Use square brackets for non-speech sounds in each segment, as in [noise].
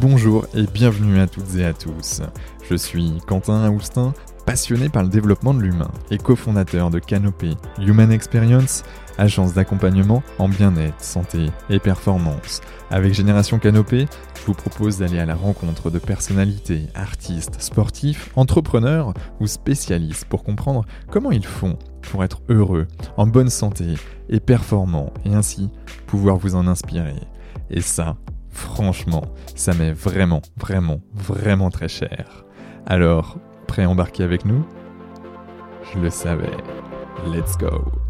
Bonjour et bienvenue à toutes et à tous. Je suis Quentin Aoustin, passionné par le développement de l'humain et cofondateur de Canopy Human Experience, agence d'accompagnement en bien-être, santé et performance. Avec Génération Canopée, je vous propose d'aller à la rencontre de personnalités, artistes, sportifs, entrepreneurs ou spécialistes pour comprendre comment ils font pour être heureux, en bonne santé et performants et ainsi pouvoir vous en inspirer. Et ça, Franchement, ça m'est vraiment, vraiment, vraiment très cher. Alors, prêt à embarquer avec nous? Je le savais. Let's go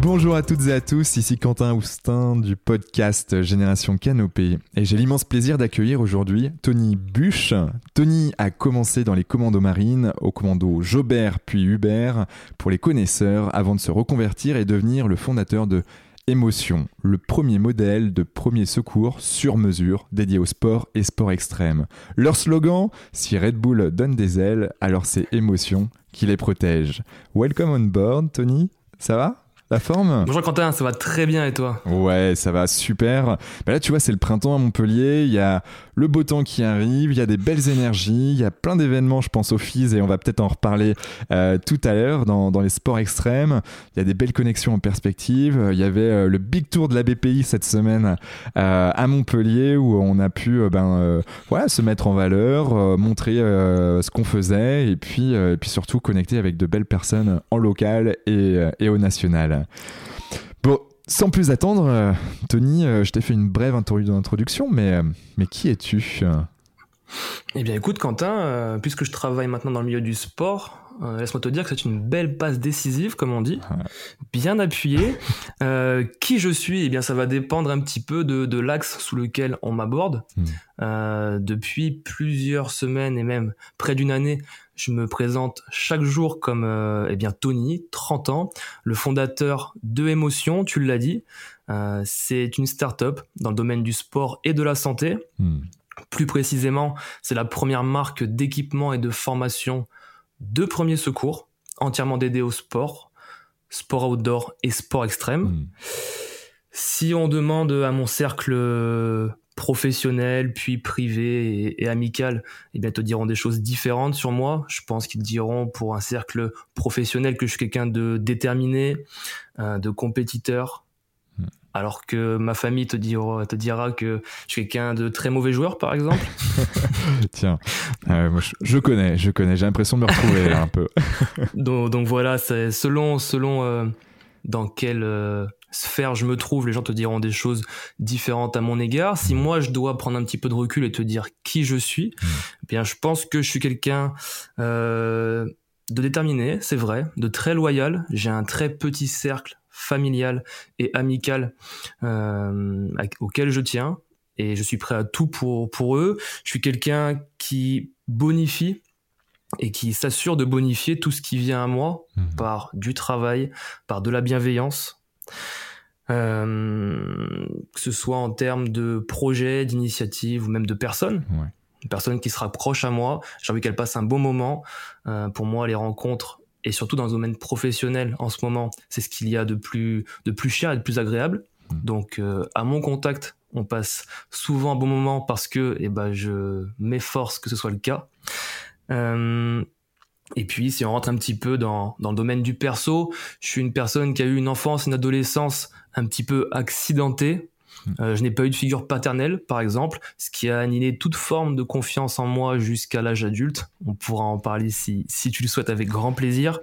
Bonjour à toutes et à tous, ici Quentin Houstin du podcast Génération Canopée et j'ai l'immense plaisir d'accueillir aujourd'hui Tony Buche. Tony a commencé dans les commandos marines, au commando Jobert puis Hubert pour les connaisseurs avant de se reconvertir et devenir le fondateur de Émotion, le premier modèle de premier secours sur mesure dédié au sport et sport extrême. Leur slogan, si Red Bull donne des ailes, alors c'est Émotion qui les protège. Welcome on board Tony, ça va? La forme Bonjour Quentin, ça va très bien et toi? Ouais, ça va super. Bah là, tu vois, c'est le printemps à Montpellier. Il y a le beau temps qui arrive, il y a des belles énergies, il y a plein d'événements, je pense, au FIS, et on va peut-être en reparler euh, tout à l'heure dans, les sports extrêmes. Il y a des belles connexions en perspective. Il y avait euh, le Big Tour de la BPI cette semaine euh, à Montpellier où on a pu ben, se mettre en valeur, montrer ce qu'on faisait et puis, et puis surtout connecter avec de belles personnes en local et, et au national. Bon, sans plus attendre, euh, Tony, euh, je t'ai fait une brève introduction, mais, euh, mais qui es-tu? Eh bien écoute Quentin, puisque je travaille maintenant dans le milieu du sport, laisse-moi te dire que c'est une belle passe décisive, comme on dit, bien appuyée. qui je suis? Eh bien ça va dépendre un petit peu de, l'axe sous lequel on m'aborde. Hmm. depuis plusieurs semaines et même près d'une année, je me présente chaque jour comme euh, eh bien Tony, 30 ans, le fondateur de Émotion, tu l'as dit. Euh, c'est une start-up dans le domaine du sport et de la santé. Hmm. Plus précisément, c'est la première marque d'équipement et de formation de premiers secours, entièrement dédiée au sport, sport outdoor et sport extrême. Hmm. Si on demande à mon cercle professionnel, puis privé et, amical, eh bien, te diront des choses différentes sur moi. Je pense qu'ils diront pour un cercle professionnel que je suis quelqu'un de déterminé, euh, de compétiteur. Alors que ma famille te dira, te dira que je suis quelqu'un de très mauvais joueur, par exemple. [laughs] Tiens, euh, moi, je, connais, je connais. J'ai l'impression de me retrouver un peu. [laughs] donc, donc, voilà, c'est selon, selon euh, dans quel sphère je me trouve, les gens te diront des choses différentes à mon égard. Si moi je dois prendre un petit peu de recul et te dire qui je suis, mmh. eh bien je pense que je suis quelqu'un euh, de déterminé, c'est vrai, de très loyal. J'ai un très petit cercle familial et amical euh, auquel je tiens et je suis prêt à tout pour, pour eux. Je suis quelqu'un qui bonifie et qui s'assure de bonifier tout ce qui vient à moi mmh. par du travail, par de la bienveillance, euh, que ce soit en termes de projet, d'initiative ou même de personnes. Une personne qui se rapproche à moi, j'ai envie qu'elle passe un bon moment. Euh, pour moi, les rencontres, et surtout dans le domaine professionnel en ce moment, c'est ce qu'il y a de plus, de plus cher et de plus agréable. Mmh. Donc, euh, à mon contact, on passe souvent un bon moment parce que eh ben, je m'efforce que ce soit le cas. Euh, et puis, si on rentre un petit peu dans, dans le domaine du perso, je suis une personne qui a eu une enfance, une adolescence un petit peu accidentée. Euh, je n'ai pas eu de figure paternelle, par exemple, ce qui a annihilé toute forme de confiance en moi jusqu'à l'âge adulte. On pourra en parler si, si tu le souhaites avec grand plaisir.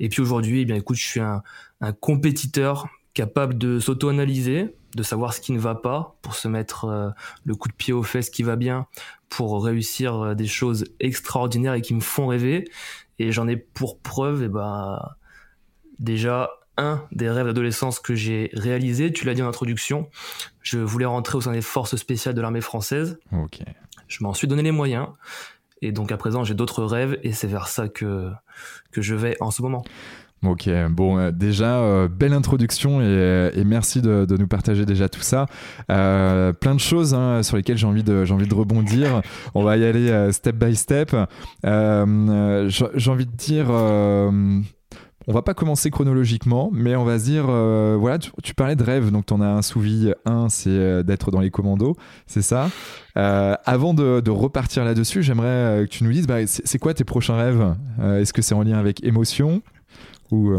Et puis aujourd'hui, eh bien, écoute, je suis un, un compétiteur capable de s'auto-analyser, de savoir ce qui ne va pas, pour se mettre euh, le coup de pied aux fesses qui va bien, pour réussir euh, des choses extraordinaires et qui me font rêver. Et j'en ai pour preuve, et eh ben, déjà un des rêves d'adolescence que j'ai réalisé. Tu l'as dit en introduction, je voulais rentrer au sein des forces spéciales de l'armée française. Ok. Je m'en suis donné les moyens. Et donc à présent, j'ai d'autres rêves et c'est vers ça que, que je vais en ce moment. Ok, bon, euh, déjà, euh, belle introduction et, merci de, nous partager déjà tout ça. Euh, plein de choses hein, sur lesquelles j'ai envie, de, envie de rebondir. On va y aller step by step. j'ai envie de dire on va pas commencer chronologiquement, mais on va se dire, voilà, tu, parlais de rêve, donc tu en as un souvi. Un, c'est d'être dans les commandos, c'est ça. avant de, repartir là-dessus, j'aimerais que tu nous dises, bah, c'est quoi tes prochains rêves? Est-ce que c'est en lien avec émotion ou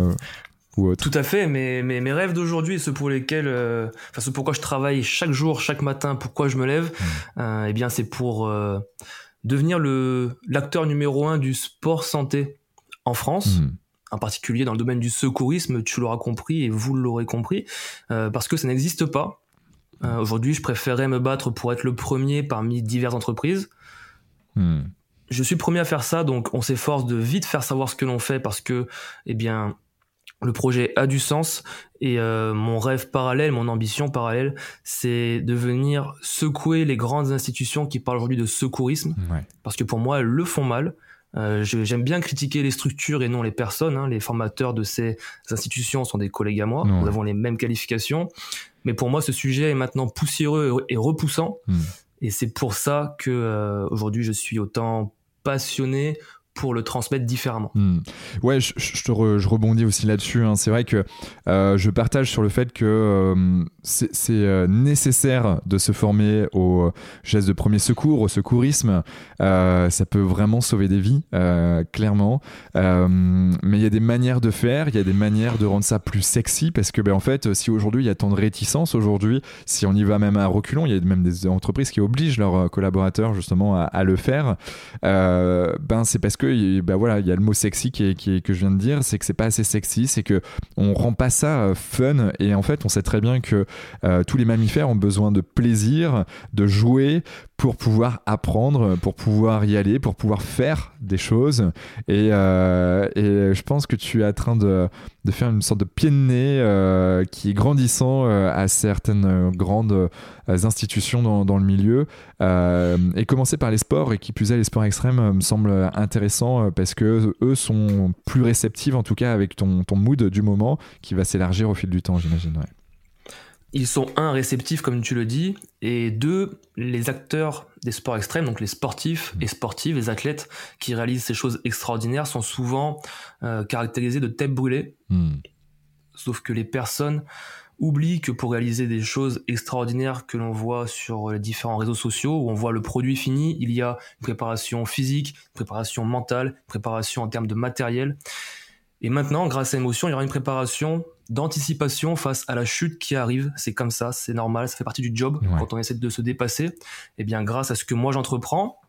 tout à fait, mais, mes rêves d'aujourd'hui, ceux pour lesquels, euh, enfin ceux pourquoi je travaille chaque jour, chaque matin, pourquoi je me lève, mmh. euh, eh bien c'est pour euh, devenir le l'acteur numéro un du sport santé en France. Mmh. En particulier dans le domaine du secourisme, tu l'auras compris et vous l'aurez compris, parce que ça n'existe pas. Aujourd'hui, je préférerais me battre pour être le premier parmi diverses entreprises. Mmh. Je suis premier à faire ça, donc on s'efforce de vite faire savoir ce que l'on fait parce que, eh bien, le projet a du sens et euh, mon rêve parallèle, mon ambition parallèle, c'est de venir secouer les grandes institutions qui parlent aujourd'hui de secourisme, parce que pour moi, elles le font mal. Euh, J'aime bien critiquer les structures et non les personnes. Hein. Les formateurs de ces institutions sont des collègues à moi. Nous avons les mêmes qualifications. Mais pour moi, ce sujet est maintenant poussiéreux et repoussant. Hmm. Et c'est pour ça que euh, aujourd'hui, je suis autant passionné pour le transmettre différemment. Hmm. Ouais, je, te rebondis aussi là-dessus. Hein. C'est vrai que euh, je partage sur le fait que euh, c'est euh, nécessaire de se former au geste de premier secours, au secourisme. ça peut vraiment sauver des vies, clairement. mais il y a des manières de faire, il y a des manières de rendre ça plus sexy parce que, ben, en fait, si aujourd'hui il y a tant de réticence, aujourd'hui, si on y va même à reculons, il y a même des entreprises qui obligent leurs collaborateurs justement à, à le faire. ben, c'est parce que bah voilà, il y a le mot sexy qui qui que je viens de dire, c'est que c'est pas assez sexy, c'est que on rend pas ça euh, fun. Et en fait on sait très bien que euh, tous les mammifères ont besoin de plaisir, de jouer pour pouvoir apprendre, pour pouvoir y aller, pour pouvoir faire des choses. Et, euh, et je pense que tu es en train de, de faire une sorte de pied de nez qui est grandissant à certaines grandes institutions dans, dans le milieu et commencer par les sports et qui plus est les sports extrêmes me semble intéressant euh, parce que eux sont plus réceptifs en tout cas avec ton, ton mood du moment qui va s'élargir au fil du temps, j'imagine. Ils sont un réceptifs comme tu le dis et deux les acteurs des sports extrêmes donc les sportifs et sportives les athlètes qui réalisent ces choses extraordinaires sont souvent euh, caractérisés de tête brûlée. Hmm. Sauf que les personnes oublie que pour réaliser des choses extraordinaires que l'on voit sur les différents réseaux sociaux, où on voit le produit fini, il y a une préparation physique, une préparation mentale, une préparation en termes de matériel. Et maintenant, grâce à l'émotion, il y aura une préparation d'anticipation face à la chute qui arrive. C'est comme ça, c'est normal, ça fait partie du job quand on essaie de se dépasser. Et eh bien, grâce à ce que moi j'entreprends,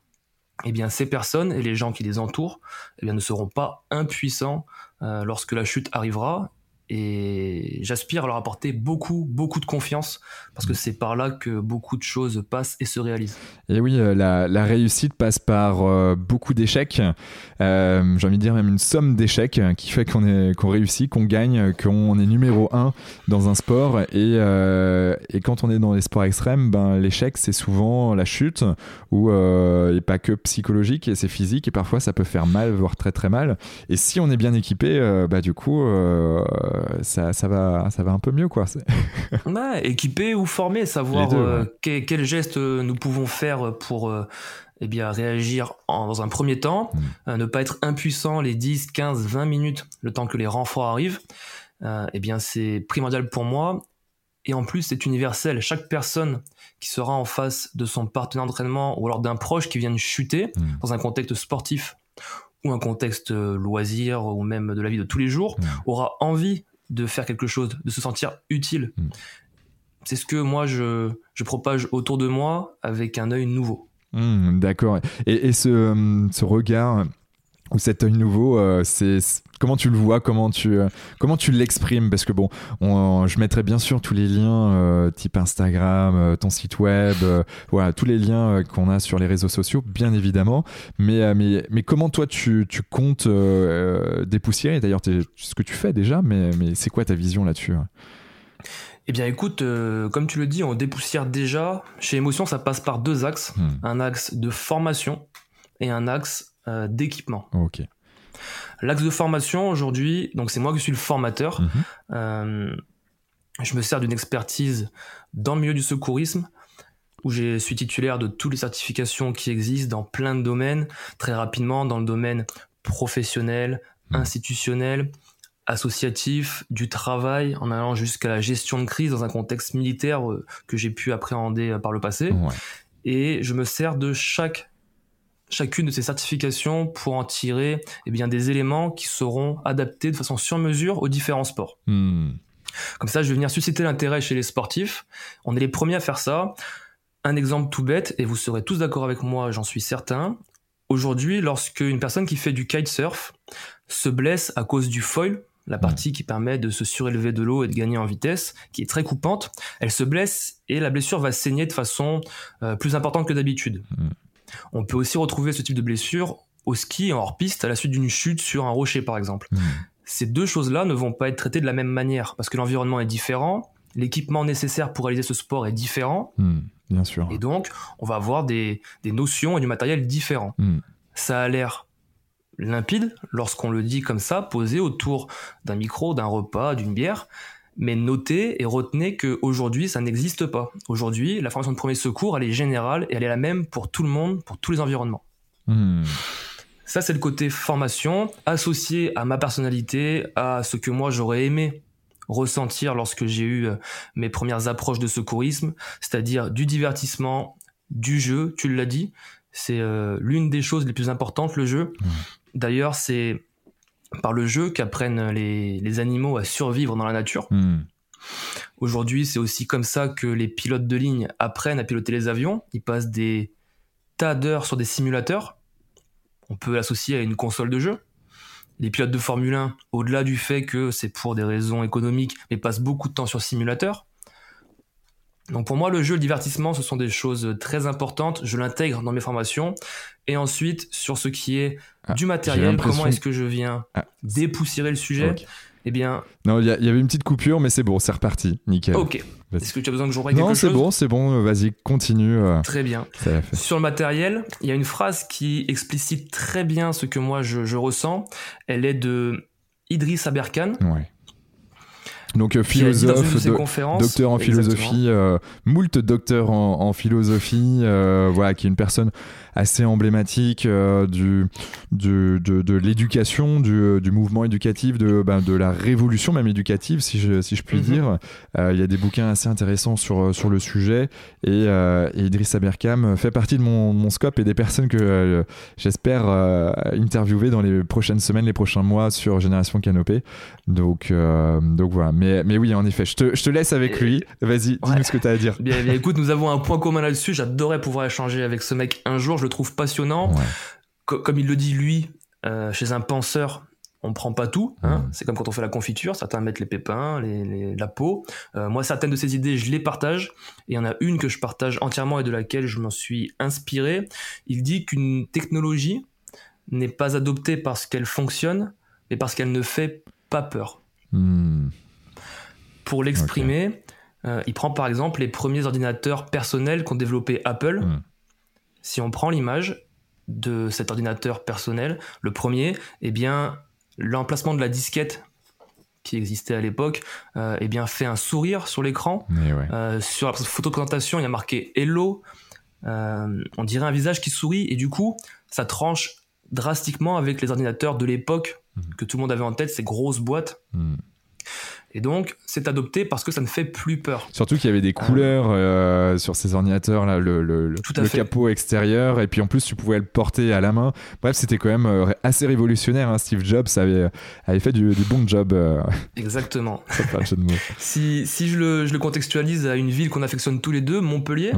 eh bien, ces personnes et les gens qui les entourent, eh bien, ne seront pas impuissants euh, lorsque la chute arrivera et j'aspire à leur apporter beaucoup, beaucoup de confiance parce que c'est par là que beaucoup de choses passent et se réalisent. Et oui, euh, la, réussite passe par euh, beaucoup d'échecs, euh, j'ai envie de dire même une somme d'échecs qui fait qu'on qu'on réussit, qu'on gagne, qu'on est numéro un dans un sport. Et, et quand on est dans les sports extrêmes, ben, l'échec c'est souvent la chute, ou et pas que psychologique, et c'est physique, et parfois ça peut faire mal, voire très très mal. Et si on est bien équipé, bah, du coup ça, ça, va, ça va un peu mieux, quoi. [laughs] ouais, équipé ou formé, savoir euh, quels gestes nous pouvons faire pour euh, eh bien, réagir dans un premier temps, mm. euh, ne pas être impuissant les 10, 15, 20 minutes, le temps que les renforts arrivent. eh bien, c'est primordial pour moi. Et en plus, c'est universel. Chaque personne qui sera en face de son partenaire d'entraînement ou alors d'un proche qui vient de chuter mm. dans un contexte sportif ou un contexte loisir ou même de la vie de tous les jours mm. aura envie de faire quelque chose, de se sentir utile. Mm. C'est ce que moi je, je, propage autour de moi avec un œil nouveau. Mm, d'accord. Et, ce, euh, ce, regard ou cet œil nouveau, euh, c'est comment tu le vois, comment tu euh, comment tu l'exprimes? Parce que bon, je mettrai bien sûr tous les liens euh, type Instagram, ton site web, voilà tous les liens qu'on a sur les réseaux sociaux, bien évidemment. Mais mais mais comment toi tu, tu comptes dépoussiérer? D'ailleurs, ce que tu fais déjà, mais mais c'est quoi ta vision là-dessus eh bien écoute, comme tu le dis, on dépoussière déjà. Chez Émotion, ça passe par deux axes. Hmm. Un axe de formation et un axe euh, d'équipement. Ok. L'axe de formation aujourd'hui, donc c'est moi qui suis le formateur. Mhm. Euh, je me sers d'une expertise dans le milieu du secourisme où je suis titulaire de toutes les certifications qui existent dans plein de domaines, très rapidement dans le domaine professionnel, mhm. institutionnel, associatif, du travail, en allant jusqu'à la gestion de crise dans un contexte militaire que j'ai pu appréhender par le passé. Et je me sers de chaque chacune de ces certifications pour en tirer eh bien, des éléments qui seront adaptés de façon sur mesure aux différents sports. Hmm. Comme ça, je vais venir susciter l'intérêt chez les sportifs. On est les premiers à faire ça. Un exemple tout bête, et vous serez tous d'accord avec moi, j'en suis certain. Aujourd'hui, lorsque une personne qui fait du kitesurf se blesse à cause du foil, la hmm. partie qui permet de se surélever de l'eau et de gagner en vitesse, qui est très coupante, elle se blesse et la blessure va saigner de façon euh, plus importante que d'habitude. Hmm. On peut aussi retrouver ce type de blessure au ski en hors-piste à la suite d'une chute sur un rocher par exemple. Hmm. Ces deux choses-là ne vont pas être traitées de la même manière parce que l'environnement est différent, l'équipement nécessaire pour réaliser ce sport est différent. Hmm. bien sûr. Et donc, on va avoir des, notions et du matériel différents. Hmm. Ça a l'air limpide lorsqu'on le dit comme ça, posé autour d'un micro, d'un repas, d'une bière. Mais notez et retenez qu'aujourd'hui, ça n'existe pas. Aujourd'hui, la formation de premier secours, elle est générale et elle est la même pour tout le monde, pour tous les environnements. Hmm. Ça, c'est le côté formation, associé à ma personnalité, à ce que moi j'aurais aimé ressentir lorsque j'ai eu euh, mes premières approches de secourisme, c'est-à-dire du divertissement, du jeu, tu l'as dit, c'est euh, l'une des choses les plus importantes, le jeu. Hmm. D'ailleurs, c'est par le jeu qu'apprennent les, animaux à survivre dans la nature. Hmm. Aujourd'hui, c'est aussi comme ça que les pilotes de ligne apprennent à piloter les avions. Ils passent des tas d'heures sur des simulateurs. On peut l'associer à une console de jeu. Les pilotes de Formule 1, au-delà du fait que c'est pour des raisons économiques, mais passent beaucoup de temps sur simulateur. Donc pour moi, le jeu, le divertissement, ce sont des choses très importantes. Je l'intègre dans mes formations. Et ensuite, sur ce qui est ah, du matériel, comment est-ce que je viens ah, dépoussiérer le sujet Eh bien. Non, il y, avait une petite coupure, mais c'est bon, c'est reparti. Nickel. Ok. Est-ce que tu as besoin que je quelque chose Non, c'est bon, c'est bon. Vas-y, continue. Euh. très bien. Sur le matériel, il y a une phrase qui explicite très bien ce que moi je, je ressens. Elle est de Idriss Aberkan. Ouais donc euh, philosophe, docteur en philosophie, euh, moult docteur en, philosophie, euh, voilà, qui est une personne assez emblématique euh, du, de, de l'éducation, du, du, mouvement éducatif, de, ben, de la révolution même éducative, si je, si je puis mhm. dire. Il y a des bouquins assez intéressants sur, sur le sujet et, et Idriss Aberkam fait partie de mon, mon, scope et des personnes que j'espère interviewer dans les prochaines semaines, les prochains mois sur Génération Canopée. Donc, donc voilà mais, mais oui, en effet, je te, je te laisse avec lui. Vas-y, dis-nous ce que tu as à dire. Bien, bien, écoute, nous avons un point commun là-dessus. J'adorais pouvoir échanger avec ce mec un jour. Je le trouve passionnant. comme il le dit lui, euh, chez un penseur, on prend pas tout. Hein. C'est comme quand on fait la confiture, certains mettent les pépins, les, la peau. Euh, moi, certaines de ces idées, je les partage. Et il y en a une que je partage entièrement et de laquelle je m'en suis inspiré. Il dit qu'une technologie n'est pas adoptée parce qu'elle fonctionne, mais parce qu'elle ne fait pas peur. Hmm. Pour l'exprimer, euh, il prend par exemple les premiers ordinateurs personnels qu'ont développé Apple. Hmm. Si on prend l'image de cet ordinateur personnel, le premier, eh bien, l'emplacement de la disquette qui existait à l'époque, euh, eh bien, fait un sourire sur l'écran. Euh, sur la photo de présentation, il y a marqué Hello. on dirait un visage qui sourit et du coup, ça tranche drastiquement avec les ordinateurs de l'époque hmm. que tout le monde avait en tête, ces grosses boîtes. Hmm. Et donc, c'est adopté parce que ça ne fait plus peur. Surtout qu'il y avait des couleurs euh, sur ces ordinateurs, là, le, le, capot extérieur, et puis en plus, tu pouvais le porter à la main. Bref, c'était quand même euh, assez révolutionnaire. Hein. Steve Jobs avait, avait fait du, bon job. Euh. [laughs] Exactement. [laughs] si, si je, le, je, le, contextualise à une ville qu'on affectionne tous les deux, Montpellier.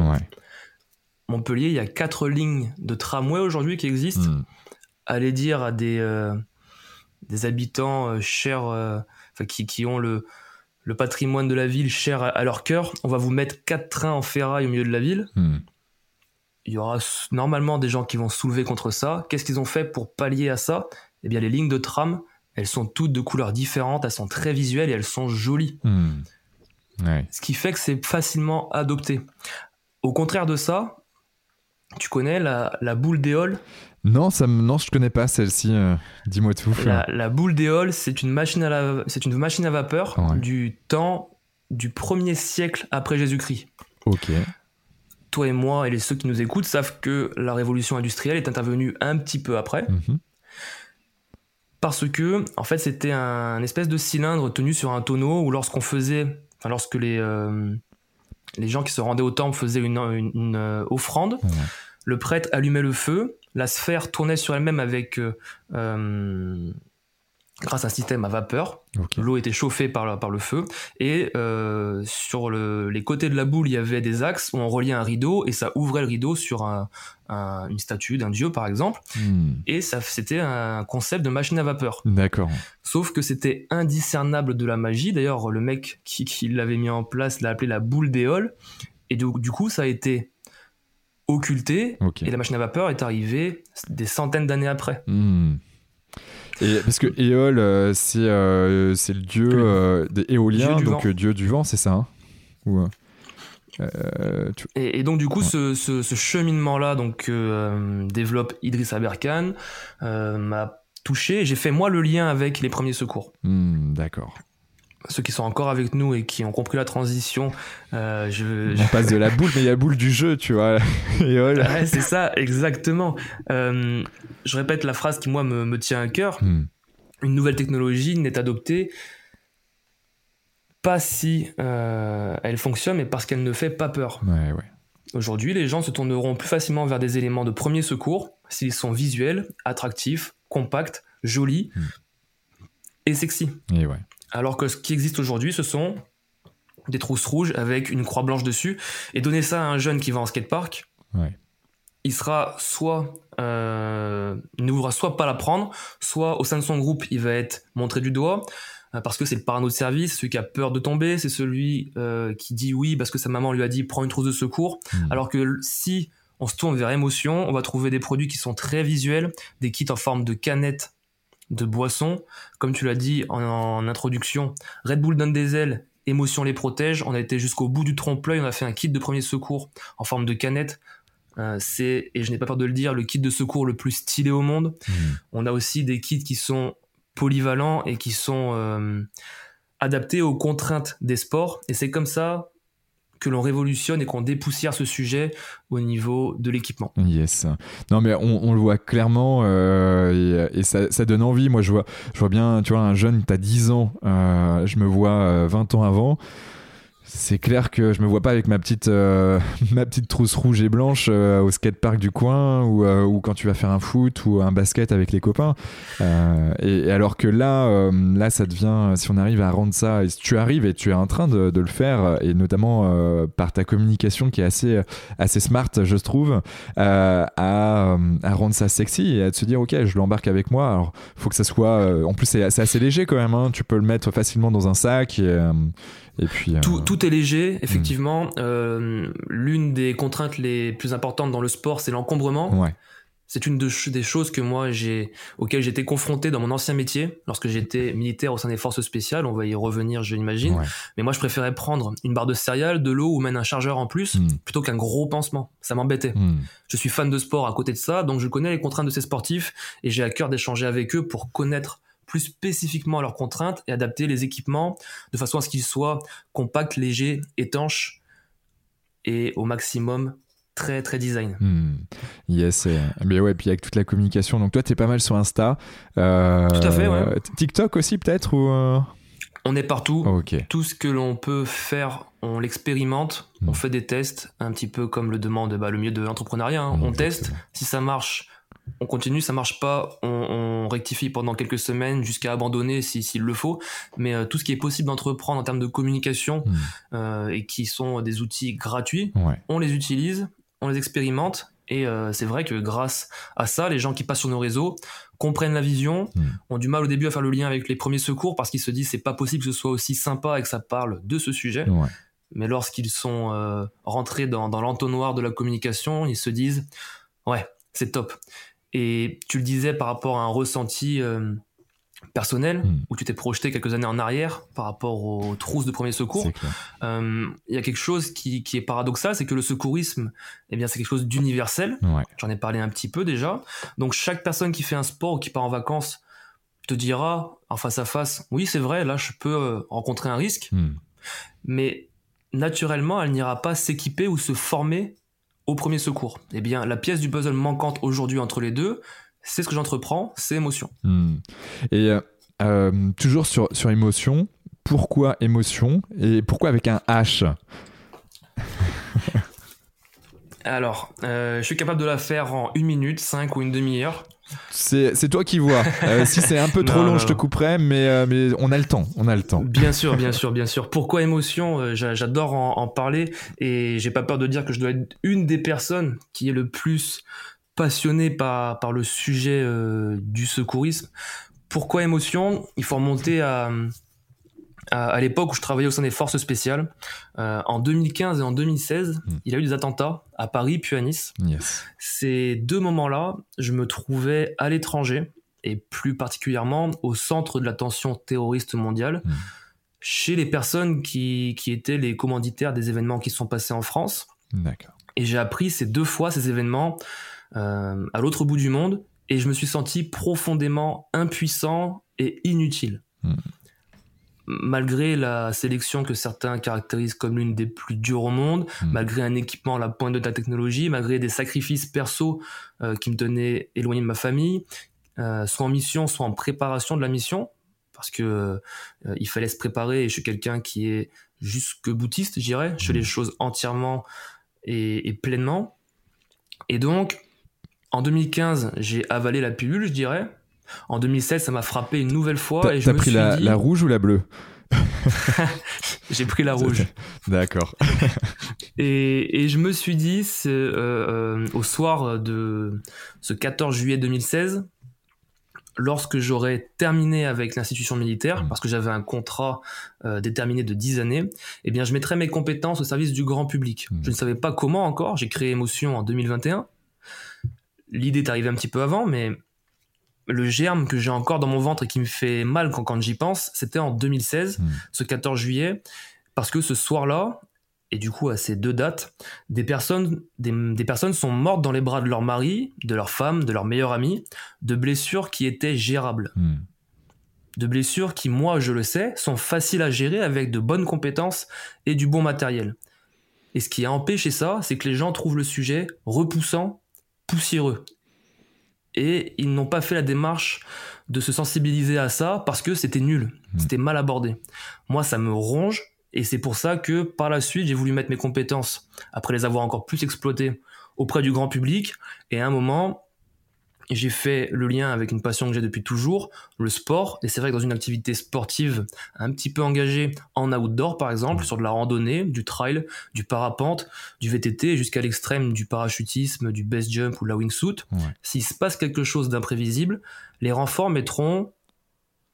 Montpellier, il y a quatre lignes de tramway aujourd'hui qui existent. Hmm. Allez dire à des, des habitants chers qui, ont le, le patrimoine de la ville cher à, leur cœur, on va vous mettre quatre trains en ferraille au milieu de la ville. Hmm. Il y aura normalement des gens qui vont soulever contre ça. Qu'est-ce qu'ils ont fait pour pallier à ça? Eh bien, les lignes de tram, elles sont toutes de couleurs différentes, elles sont très visuelles et elles sont jolies. Hmm. Ce qui fait que c'est facilement adopté. Au contraire de ça, tu connais la, la boule d'éole non, ça non, je connais pas celle-ci. Euh, dis-moi tout. La, boule d'éole, c'est une machine à c'est une machine à vapeur du temps du premier siècle après Jésus-Christ. Ok. Toi et moi et les ceux qui nous écoutent savent que la révolution industrielle est intervenue un petit peu après. Mhm. parce que en fait c'était un, espèce de cylindre tenu sur un tonneau où lorsqu'on faisait, enfin lorsque les euh, les gens qui se rendaient au temple faisaient une, une, euh, offrande, le prêtre allumait le feu, la sphère tournait sur elle-même avec euh, grâce à un système à vapeur. L'eau était chauffée par le, par le feu. Et euh, sur le, les côtés de la boule, il y avait des axes où on reliait un rideau et ça ouvrait le rideau sur un, une statue d'un dieu, par exemple. Hmm. Et ça, c'était un concept de machine à vapeur. D'accord. Sauf que c'était indiscernable de la magie. D'ailleurs, le mec qui, qui l'avait mis en place l'a appelé la boule d'éole. Et du, du, coup, ça a été occulté. Et la machine à vapeur est arrivée des centaines d'années après. Hmm. Et parce que Éole, euh, c'est euh, c'est le dieu euh, des éoliens, donc dieu du vent, c'est ça hein? Ou, et, donc du coup, ce, ce, cheminement-là, donc développe Idriss Aberkan, m'a touché. J'ai fait moi le lien avec les premiers secours. Hmm, d'accord ceux qui sont encore avec nous et qui ont compris la transition, euh, je, On passe de la boule, mais il y a boule du jeu, tu vois. [laughs] ouais, c'est ça, exactement. Euh, je répète la phrase qui, moi, me, tient à cœur. Hmm. Une nouvelle technologie n'est adoptée pas si euh, elle fonctionne, mais parce qu'elle ne fait pas peur. Ouais, ouais. Aujourd'hui, les gens se tourneront plus facilement vers des éléments de premier secours s'ils sont visuels, attractifs, compacts, jolis hmm. et sexy. Et ouais. Alors que ce qui existe aujourd'hui, ce sont des trousses rouges avec une croix blanche dessus. Et donner ça à un jeune qui va en skatepark, il sera soit euh, ne voudra soit pas l'apprendre, soit au sein de son groupe, il va être montré du doigt euh, parce que c'est le parano de service, celui qui a peur de tomber, c'est celui euh, qui dit oui parce que sa maman lui a dit prends une trousse de secours. Hmm. Alors que si on se tourne vers émotion, on va trouver des produits qui sont très visuels, des kits en forme de canettes de boissons. Comme tu l'as dit en, introduction, Red Bull donne des ailes, émotion les protège. On a été jusqu'au bout du trompe-l'œil, on a fait un kit de premier secours en forme de canette. Euh, c'est, et je n'ai pas peur de le dire, le kit de secours le plus stylé au monde. Mmh. On a aussi des kits qui sont polyvalents et qui sont euh, adaptés aux contraintes des sports. Et c'est comme ça que l'on révolutionne et qu'on dépoussière ce sujet au niveau de l'équipement. Yes. Non, mais on, le voit clairement euh, et, ça, donne envie. Moi, je vois, je vois bien, tu vois, un jeune, tu as 10 ans, euh, je me vois 20 euh, ans avant c'est clair que je me vois pas avec ma petite euh, [laughs] ma petite trousse rouge et blanche euh, au skatepark du coin ou, euh, ou, quand tu vas faire un foot ou un basket avec les copains et, alors que là là ça devient si on arrive à rendre ça et si tu arrives et tu es en train de, de le faire et notamment par ta communication qui est assez assez smart je trouve à, à, rendre ça sexy et à se dire ok je l'embarque avec moi alors faut que ça soit en plus c'est assez léger quand même hein. tu peux le mettre facilement dans un sac puis, tout, euh, tout, est léger, effectivement. Euh, l'une des contraintes les plus importantes dans le sport, c'est l'encombrement. Ouais. C'est une des choses que moi j'ai, auxquelles j'étais confronté dans mon ancien métier, lorsque j'étais militaire au sein des forces spéciales. On va y revenir, je l'imagine. Mais moi, je préférais prendre une barre de céréales, de l'eau ou même un chargeur en plus, hmm. plutôt qu'un gros pansement. Ça m'embêtait. Hmm. Je suis fan de sport à côté de ça, donc je connais les contraintes de ces sportifs et j'ai à cœur d'échanger avec eux pour connaître plus spécifiquement à leurs contraintes et adapter les équipements de façon à ce qu'ils soient compacts, légers, étanches et au maximum très très design. Hmm. Yes, mais ouais, puis avec toute la communication. Donc toi, tu es pas mal sur Insta. Euh, Tout à fait, ouais. TikTok aussi peut-être ou euh? On est partout. Tout ce que l'on peut faire, on l'expérimente. On hmm. fait des tests, un petit peu comme le demande bah, le mieux de l'entrepreneuriat. Hein. On teste. Si ça marche, on continue, ça marche pas, on, rectifie pendant quelques semaines jusqu'à abandonner s'il le faut. Mais euh, tout ce qui est possible d'entreprendre en termes de communication hmm. euh, et qui sont des outils gratuits, on les utilise, on les expérimente. Et euh, c'est vrai que grâce à ça, les gens qui passent sur nos réseaux comprennent la vision, hmm. ont du mal au début à faire le lien avec les premiers secours parce qu'ils se disent c'est pas possible que ce soit aussi sympa et que ça parle de ce sujet. Mais lorsqu'ils sont rentrés dans, dans l'entonnoir de la communication, ils se disent ouais, c'est top. Et tu le disais par rapport à un ressenti euh, personnel, hmm. où tu t'es projeté quelques années en arrière par rapport aux trousses de premier secours. Euh, il y a quelque chose qui, qui est paradoxal, c'est que le secourisme, eh bien, c'est quelque chose d'universel. J'en ai parlé un petit peu déjà. Donc chaque personne qui fait un sport ou qui part en vacances te dira en face à face, oui c'est vrai, là je peux euh, rencontrer un risque, hmm. mais naturellement elle n'ira pas s'équiper ou se former au premier secours. Eh bien, la pièce du puzzle manquante aujourd'hui entre les deux, c'est ce que j'entreprends, c'est émotion. Hmm. Et toujours sur, sur émotion, pourquoi émotion et pourquoi avec un H? Alors, euh, je suis capable de la faire en une minute, cinq ou une demi-heure. C'est toi qui vois. Euh, si c'est un peu [laughs] trop long, je te couperai, mais, euh, mais on a le temps. On a le temps. Bien sûr, bien sûr, bien sûr. Pourquoi émotion J'adore en, parler et j'ai pas peur de dire que je dois être une des personnes qui est le plus passionnée par, par le sujet du secourisme. Pourquoi émotion? Il faut remonter à, à, l'époque où je travaillais au sein des forces spéciales. Euh, en 2015 et en 2016, hmm. il y a eu des attentats à Paris puis à Nice. Ces deux moments-là, je me trouvais à l'étranger et plus particulièrement au centre de l'attention terroriste mondiale, hmm. chez les personnes qui, qui, étaient les commanditaires des événements qui sont passés en France. Et j'ai appris ces deux fois ces événements euh, à l'autre bout du monde et je me suis senti profondément impuissant et inutile. Hmm malgré la sélection que certains caractérisent comme l'une des plus dures au monde, hmm. malgré un équipement à la pointe de la technologie, malgré des sacrifices perso euh, qui me tenaient éloigné de ma famille, euh, soit en mission, soit en préparation de la mission, parce que euh, il fallait se préparer et je suis quelqu'un qui est jusque boutiste, je dirais. Je fais les hmm. choses entièrement et, et pleinement. Et donc, en 2015, j'ai avalé la pilule, je dirais, en 2016, ça m'a frappé une nouvelle fois. et je pris la, la rouge ou la bleue? [laughs] J'ai pris la rouge. [laughs] D'accord. [laughs] et, et, je me suis dit, euh, euh, au soir de ce 14 juillet 2016, lorsque j'aurais terminé avec l'institution militaire, mmh. parce que j'avais un contrat euh, déterminé de 10 années, eh bien, je mettrais mes compétences au service du grand public. Mmh. Je ne savais pas comment encore. J'ai créé Émotion en 2021. L'idée est arrivée un petit peu avant, mais le germe que j'ai encore dans mon ventre et qui me fait mal quand, quand j'y pense, c'était en 2016, hmm. ce 14 juillet, parce que ce soir-là, et du coup à ces deux dates, des personnes, des, personnes sont mortes dans les bras de leur mari, de leur femme, de leur meilleur ami, de blessures qui étaient gérables. Hmm. De blessures qui, moi je le sais, sont faciles à gérer avec de bonnes compétences et du bon matériel. Et ce qui a empêché ça, c'est que les gens trouvent le sujet repoussant, poussiéreux et ils n'ont pas fait la démarche de se sensibiliser à ça parce que c'était nul, mmh. c'était mal abordé. Moi, ça me ronge et c'est pour ça que par la suite, j'ai voulu mettre mes compétences, après les avoir encore plus exploitées, auprès du grand public. Et à un moment, j'ai fait le lien avec une passion que j'ai depuis toujours, le sport. Et c'est vrai que dans une activité sportive un petit peu engagée en outdoor, par exemple, sur de la randonnée, du trail, du parapente, du VTT, jusqu'à l'extrême du parachutisme, du base jump ou de la wingsuit, s'il se passe quelque chose d'imprévisible, les renforts mettront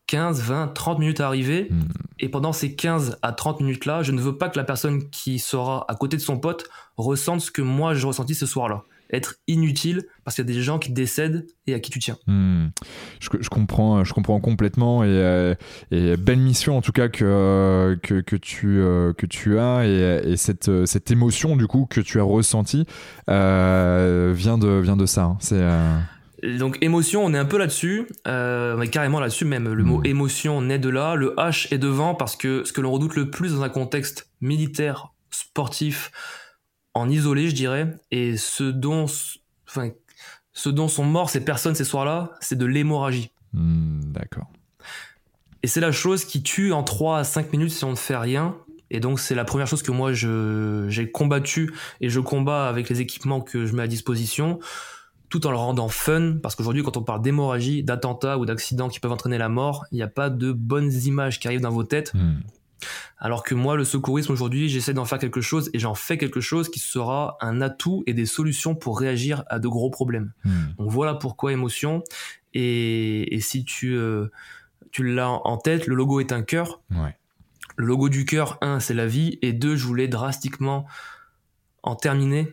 15, 20, 30 minutes à arriver. Hmm. Et pendant ces 15 à 30 minutes-là, je ne veux pas que la personne qui sera à côté de son pote ressente ce que moi j'ai ressenti ce soir-là être inutile parce qu'il y a des gens qui décèdent et à qui tu tiens. Hmm. Je, comprends, je comprends complètement et, euh, belle mission en tout cas que, que, tu, euh, que tu as et, cette, cette émotion du coup que tu as ressentie euh, vient, de, vient de ça. Hein. C'est donc émotion, on est un peu là-dessus, euh, carrément là-dessus même. Le mot hmm. émotion naît de là, le H est devant parce que ce que l'on redoute le plus dans un contexte militaire, sportif, en isolé, je dirais. Et ce dont, enfin, ce dont sont morts ces personnes ces soirs-là, c'est de l'hémorragie. Hmm, d'accord. Et c'est la chose qui tue en 3 à 5 minutes si on ne fait rien. Et donc c'est la première chose que moi j'ai combattu et je combats avec les équipements que je mets à disposition, tout en le rendant fun, parce qu'aujourd'hui quand on parle d'hémorragie, d'attentats ou d'accidents qui peuvent entraîner la mort, il n'y a pas de bonnes images qui arrivent dans vos têtes. Hmm. Alors que moi, le secourisme aujourd'hui, j'essaie d'en faire quelque chose et j'en fais quelque chose qui sera un atout et des solutions pour réagir à de gros problèmes. Hmm. Donc voilà pourquoi émotion. Et, si tu, euh, tu l'as en tête, le logo est un cœur. Le logo du cœur, un, c'est la vie. Et deux, je voulais drastiquement en terminer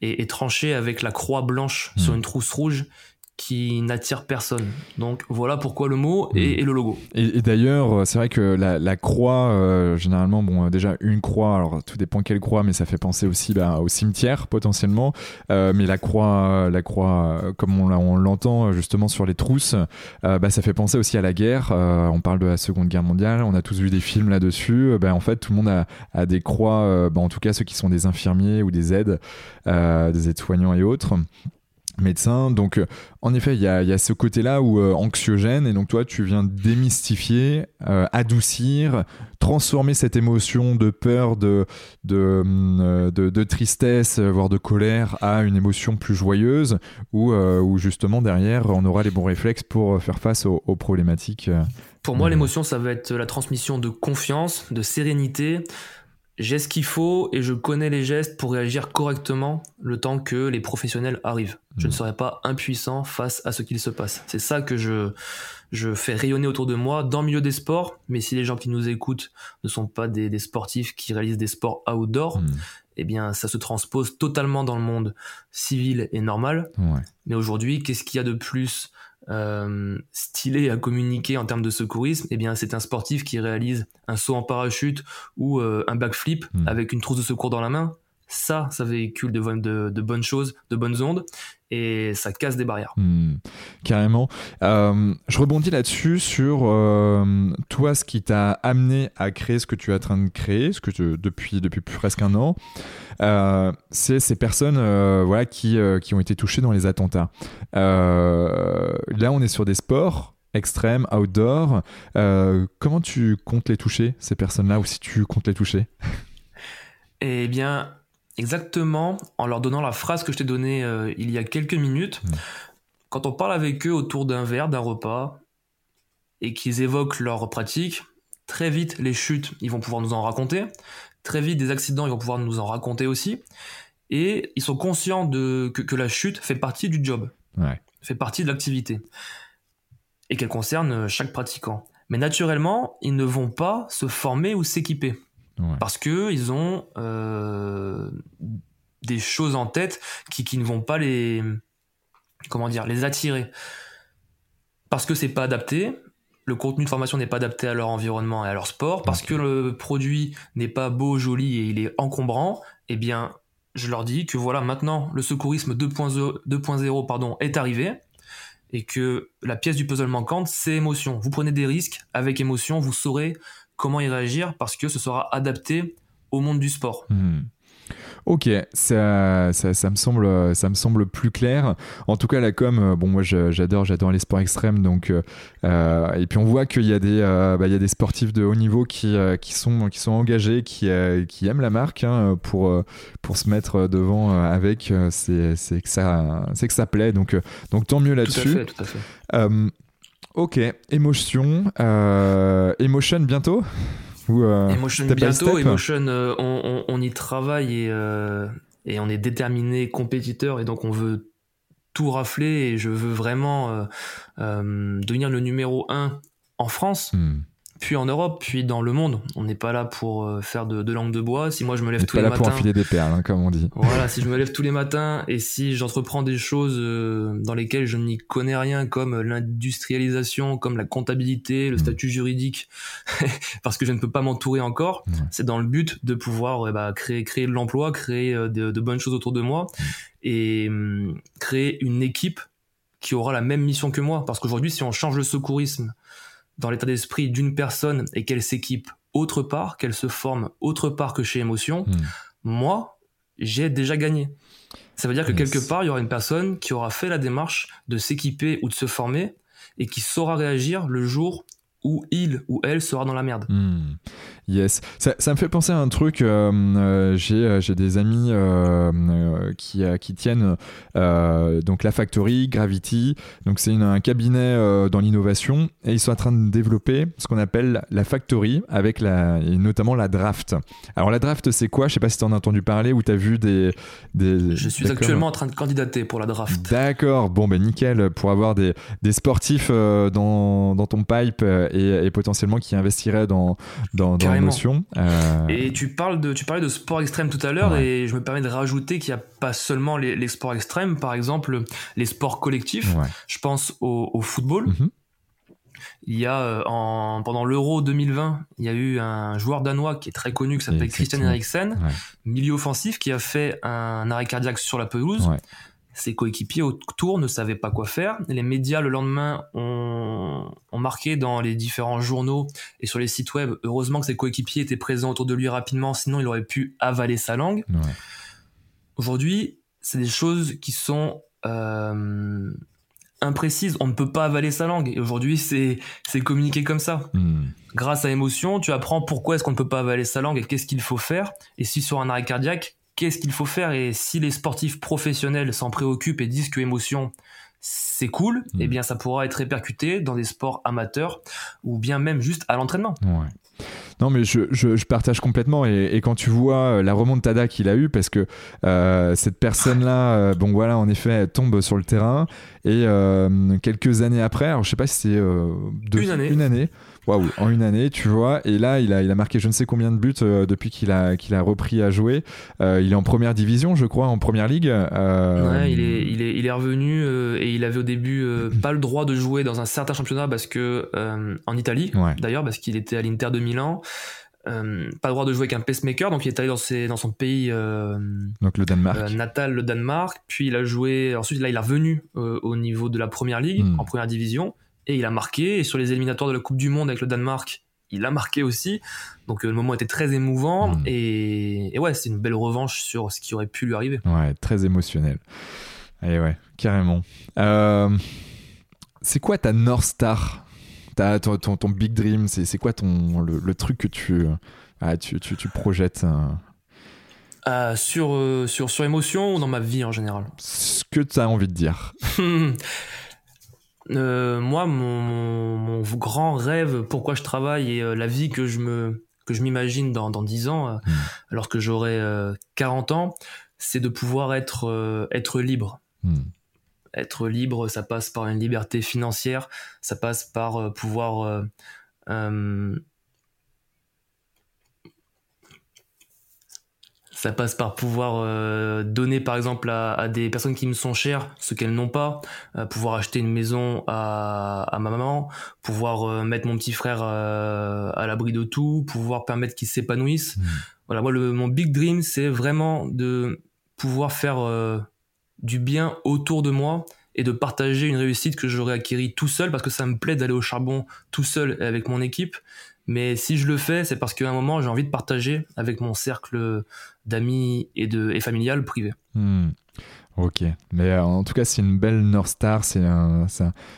et, trancher avec la croix blanche sur hmm. une trousse rouge qui n'attire personne. Donc voilà pourquoi le mot et, hmm. le logo. Et, d'ailleurs, euh, c'est vrai que la, croix, euh, généralement, bon, euh, déjà une croix, alors tout dépend quelle croix, mais ça fait penser aussi bah, au cimetière potentiellement. mais la croix, la croix, comme on, l'entend justement sur les trousses, bah, ça fait penser aussi à la guerre. on parle de la Seconde Guerre mondiale, on a tous vu des films là-dessus. Bah, en fait, tout le monde a, des croix, bah, en tout cas ceux qui sont des infirmiers ou des aides, des aides-soignants et autres. Médecin. Donc, euh, en effet, il y a, ce côté-là où euh, anxiogène, et donc toi, tu viens démystifier, euh, adoucir, transformer cette émotion de peur, de, de, de, tristesse, voire de colère, à une émotion plus joyeuse, où, où, justement derrière, on aura les bons réflexes pour faire face aux, aux problématiques. Pour moi, l'émotion, ça va être la transmission de confiance, de sérénité, j'ai ce qu'il faut et je connais les gestes pour réagir correctement le temps que les professionnels arrivent. Je ne mmh. serai pas impuissant face à ce qu'il se passe. C'est ça que je, je fais rayonner autour de moi dans le milieu des sports. Mais si les gens qui nous écoutent ne sont pas des, sportifs qui réalisent des sports outdoor, mmh. eh bien, ça se transpose totalement dans le monde civil et normal. Mais aujourd'hui, qu'est-ce qu'il y a de plus euh, stylé à communiquer en termes de secourisme, eh bien c'est un sportif qui réalise un saut en parachute ou euh, un backflip hmm. avec une trousse de secours dans la main. Ça, ça véhicule de, de, bonnes choses, de bonnes ondes, et ça casse des barrières. Hmm. carrément. Euh, je rebondis là-dessus sur toi, ce qui t'a amené à créer ce que tu es en train de créer, ce que tu, depuis, depuis presque un an. Euh, c'est ces personnes euh, voilà, qui, euh, qui ont été touchées dans les attentats. là, on est sur des sports extrêmes, outdoor. comment tu comptes les toucher, ces personnes-là, ou si tu comptes les toucher? Eh bien, exactement en leur donnant la phrase que je t'ai donnée il y a quelques minutes. Hmm. Quand on parle avec eux autour d'un verre, d'un repas, et qu'ils évoquent leurs pratiques, très vite les chutes, ils vont pouvoir nous en raconter très vite des accidents, ils vont pouvoir nous en raconter aussi. Et ils sont conscients de, que, la chute fait partie du job, fait partie de l'activité, et qu'elle concerne chaque pratiquant. Mais naturellement, ils ne vont pas se former ou s'équiper. Parce qu'ils ont euh, des choses en tête qui, qui ne vont pas les, comment dire, les attirer. Parce que c'est pas adapté, le contenu de formation n'est pas adapté à leur environnement et à leur sport, parce que le produit n'est pas beau, joli et il est encombrant, eh bien, je leur dis que voilà, maintenant, le secourisme 2.0 pardon, est arrivé et que la pièce du puzzle manquante, c'est émotion. Vous prenez des risques avec émotion, vous saurez comment y réagir parce que ce sera adapté au monde du sport. Hmm. Ok, ça, ça, me semble, ça me semble plus clair. En tout cas, la com, euh, bon, moi j'adore, j'adore les sports extrêmes. Donc, euh, euh, et puis on voit qu'il y a des, bah, il y a des sportifs de haut niveau qui, qui sont, qui sont engagés, qui, qui aiment la marque hein, pour, pour se mettre devant avec. c'est, c'est que ça, c'est que ça plaît. Donc, donc tant mieux là-dessus. Tout à fait. Tout à fait. Ok, émotion, emotion bientôt. Euh, Emotion bientôt, Emotion, euh, on, y travaille et, euh, et, on est déterminé compétiteur et donc on veut tout rafler et je veux vraiment devenir le numéro 1 en France. Hmm puis en Europe, puis dans le monde. On n'est pas là pour euh, faire de, langue de bois. Si moi je me lève tous les matins. pas là pour enfiler des perles, hein, comme on dit. Voilà, si je me [laughs] lève tous les matins et si j'entreprends des choses euh, dans lesquelles je n'y connais rien, comme l'industrialisation, comme la comptabilité, le mm. statut juridique, [laughs] parce que je ne peux pas m'entourer encore, c'est dans le but de pouvoir bah, créer, créer de l'emploi, créer euh, de, bonnes choses autour de moi mm. et hum, créer une équipe qui aura la même mission que moi. Parce qu'aujourd'hui, si on change le secourisme, dans l'état d'esprit d'une personne et qu'elle s'équipe autre part, qu'elle se forme autre part que chez Émotion, hmm. moi, j'ai déjà gagné. Ça veut dire que quelque part, il y aura une personne qui aura fait la démarche de s'équiper ou de se former et qui saura réagir le jour où il ou elle sera dans la merde. Hmm. Yes. Ça, ça, me fait penser à un truc. Euh, euh, euh, j'ai des amis qui, qui tiennent donc la Factory, Gravity. Donc c'est un cabinet dans l'innovation et ils sont en train de développer ce qu'on appelle la Factory avec la, et notamment la Draft. Alors la Draft c'est quoi? Je sais pas si tu en as entendu parler ou tu as vu des, des Je suis actuellement en train de candidater pour la Draft. D'accord. Bon ben nickel pour avoir des, des sportifs dans, dans, ton pipe et, et, potentiellement qui investiraient dans, dans, dans euh, et tu, parles de, tu parlais de sport extrême tout à l'heure et je me permets de rajouter qu'il n'y a pas seulement les, sports extrêmes, par exemple les sports collectifs. Je pense au, football. Mhm. Il y a euh, en, pendant l'Euro 2020, il y a eu un joueur danois qui est très connu qui s'appelle Christian Eriksen, milieu offensif, qui a fait un arrêt cardiaque sur la pelouse. Ses coéquipiers autour ne savaient pas quoi faire. Les médias le lendemain ont, marqué dans les différents journaux et sur les sites web. Heureusement que ses coéquipiers étaient présents autour de lui rapidement, sinon il aurait pu avaler sa langue. Aujourd'hui, c'est des choses qui sont imprécise, on ne peut pas avaler sa langue. Et aujourd'hui, c'est communiqué comme ça. Hmm. Grâce à émotion, tu apprends pourquoi est-ce qu'on ne peut pas avaler sa langue et qu'est-ce qu'il faut faire. Et si sur un arrêt cardiaque, qu'est-ce qu'il faut faire Et si les sportifs professionnels s'en préoccupent et disent que émotion, c'est cool, hmm. eh bien ça pourra être répercuté dans des sports amateurs ou bien même juste à l'entraînement. Non, mais je, je, partage complètement. Et, quand tu vois euh, la remontada qu'il a eue, parce que euh, cette personne-là, euh, bon voilà, en effet, elle tombe sur le terrain. Et quelques années après, alors je sais pas si c'est une année. Une année waouh, en une année, tu vois. Et là, il a, il a marqué je ne sais combien de buts euh, depuis qu'il a, qu'il a repris à jouer. Euh, il est en première division, je crois, en première ligue. Euh, ouais, il est, il est, il est revenu et il avait au début pas le droit de jouer dans un certain championnat parce que en Italie, d'ailleurs, parce qu'il était à l'Inter de Milan. pas le droit de jouer avec un pacemaker, donc il est allé dans, ses, dans son pays donc le Danemark. natal, le Danemark. Puis il a joué, ensuite là il est revenu au niveau de la première ligue, hmm. en première division et il a marqué. Et sur les éliminatoires de la Coupe du Monde avec le Danemark, il a marqué aussi. Donc euh, le moment était très émouvant. Hmm. Et, ouais, c'est une belle revanche sur ce qui aurait pu lui arriver. Ouais, très émotionnel. Et ouais, carrément. Euh, c'est quoi ta North Star? Ton, ton, big dream C'est quoi ton, le, truc que tu, ah, tu, tu, projettes euh, sur, sur, sur émotion ou dans ma vie en général? Ce que tu as envie de dire. [laughs] Euh, moi, mon, grand rêve, pourquoi je travaille et euh, la vie que je me que je m'imagine dans, dans 10 ans, euh, hmm. lorsque j'aurai 40 ans, c'est de pouvoir être, être libre. Hmm. Être libre, ça passe par une liberté financière, ça passe par pouvoir ça passe par pouvoir euh, donner par exemple à, des personnes qui me sont chères ce qu'elles n'ont pas, euh, pouvoir acheter une maison à, ma maman, pouvoir euh, mettre mon petit frère à l'abri de tout, pouvoir permettre qu'il s'épanouisse. Mmh. Voilà, moi le, mon big dream c'est vraiment de pouvoir faire du bien autour de moi et de partager une réussite que j'aurais acquérie tout seul parce que ça me plaît d'aller au charbon tout seul avec mon équipe mais si je le fais, c'est parce qu'à un moment, j'ai envie de partager avec mon cercle d'amis et, de, et familial privé. Hmm. Ok, mais euh, en tout cas, c'est une belle North Star, c'est un,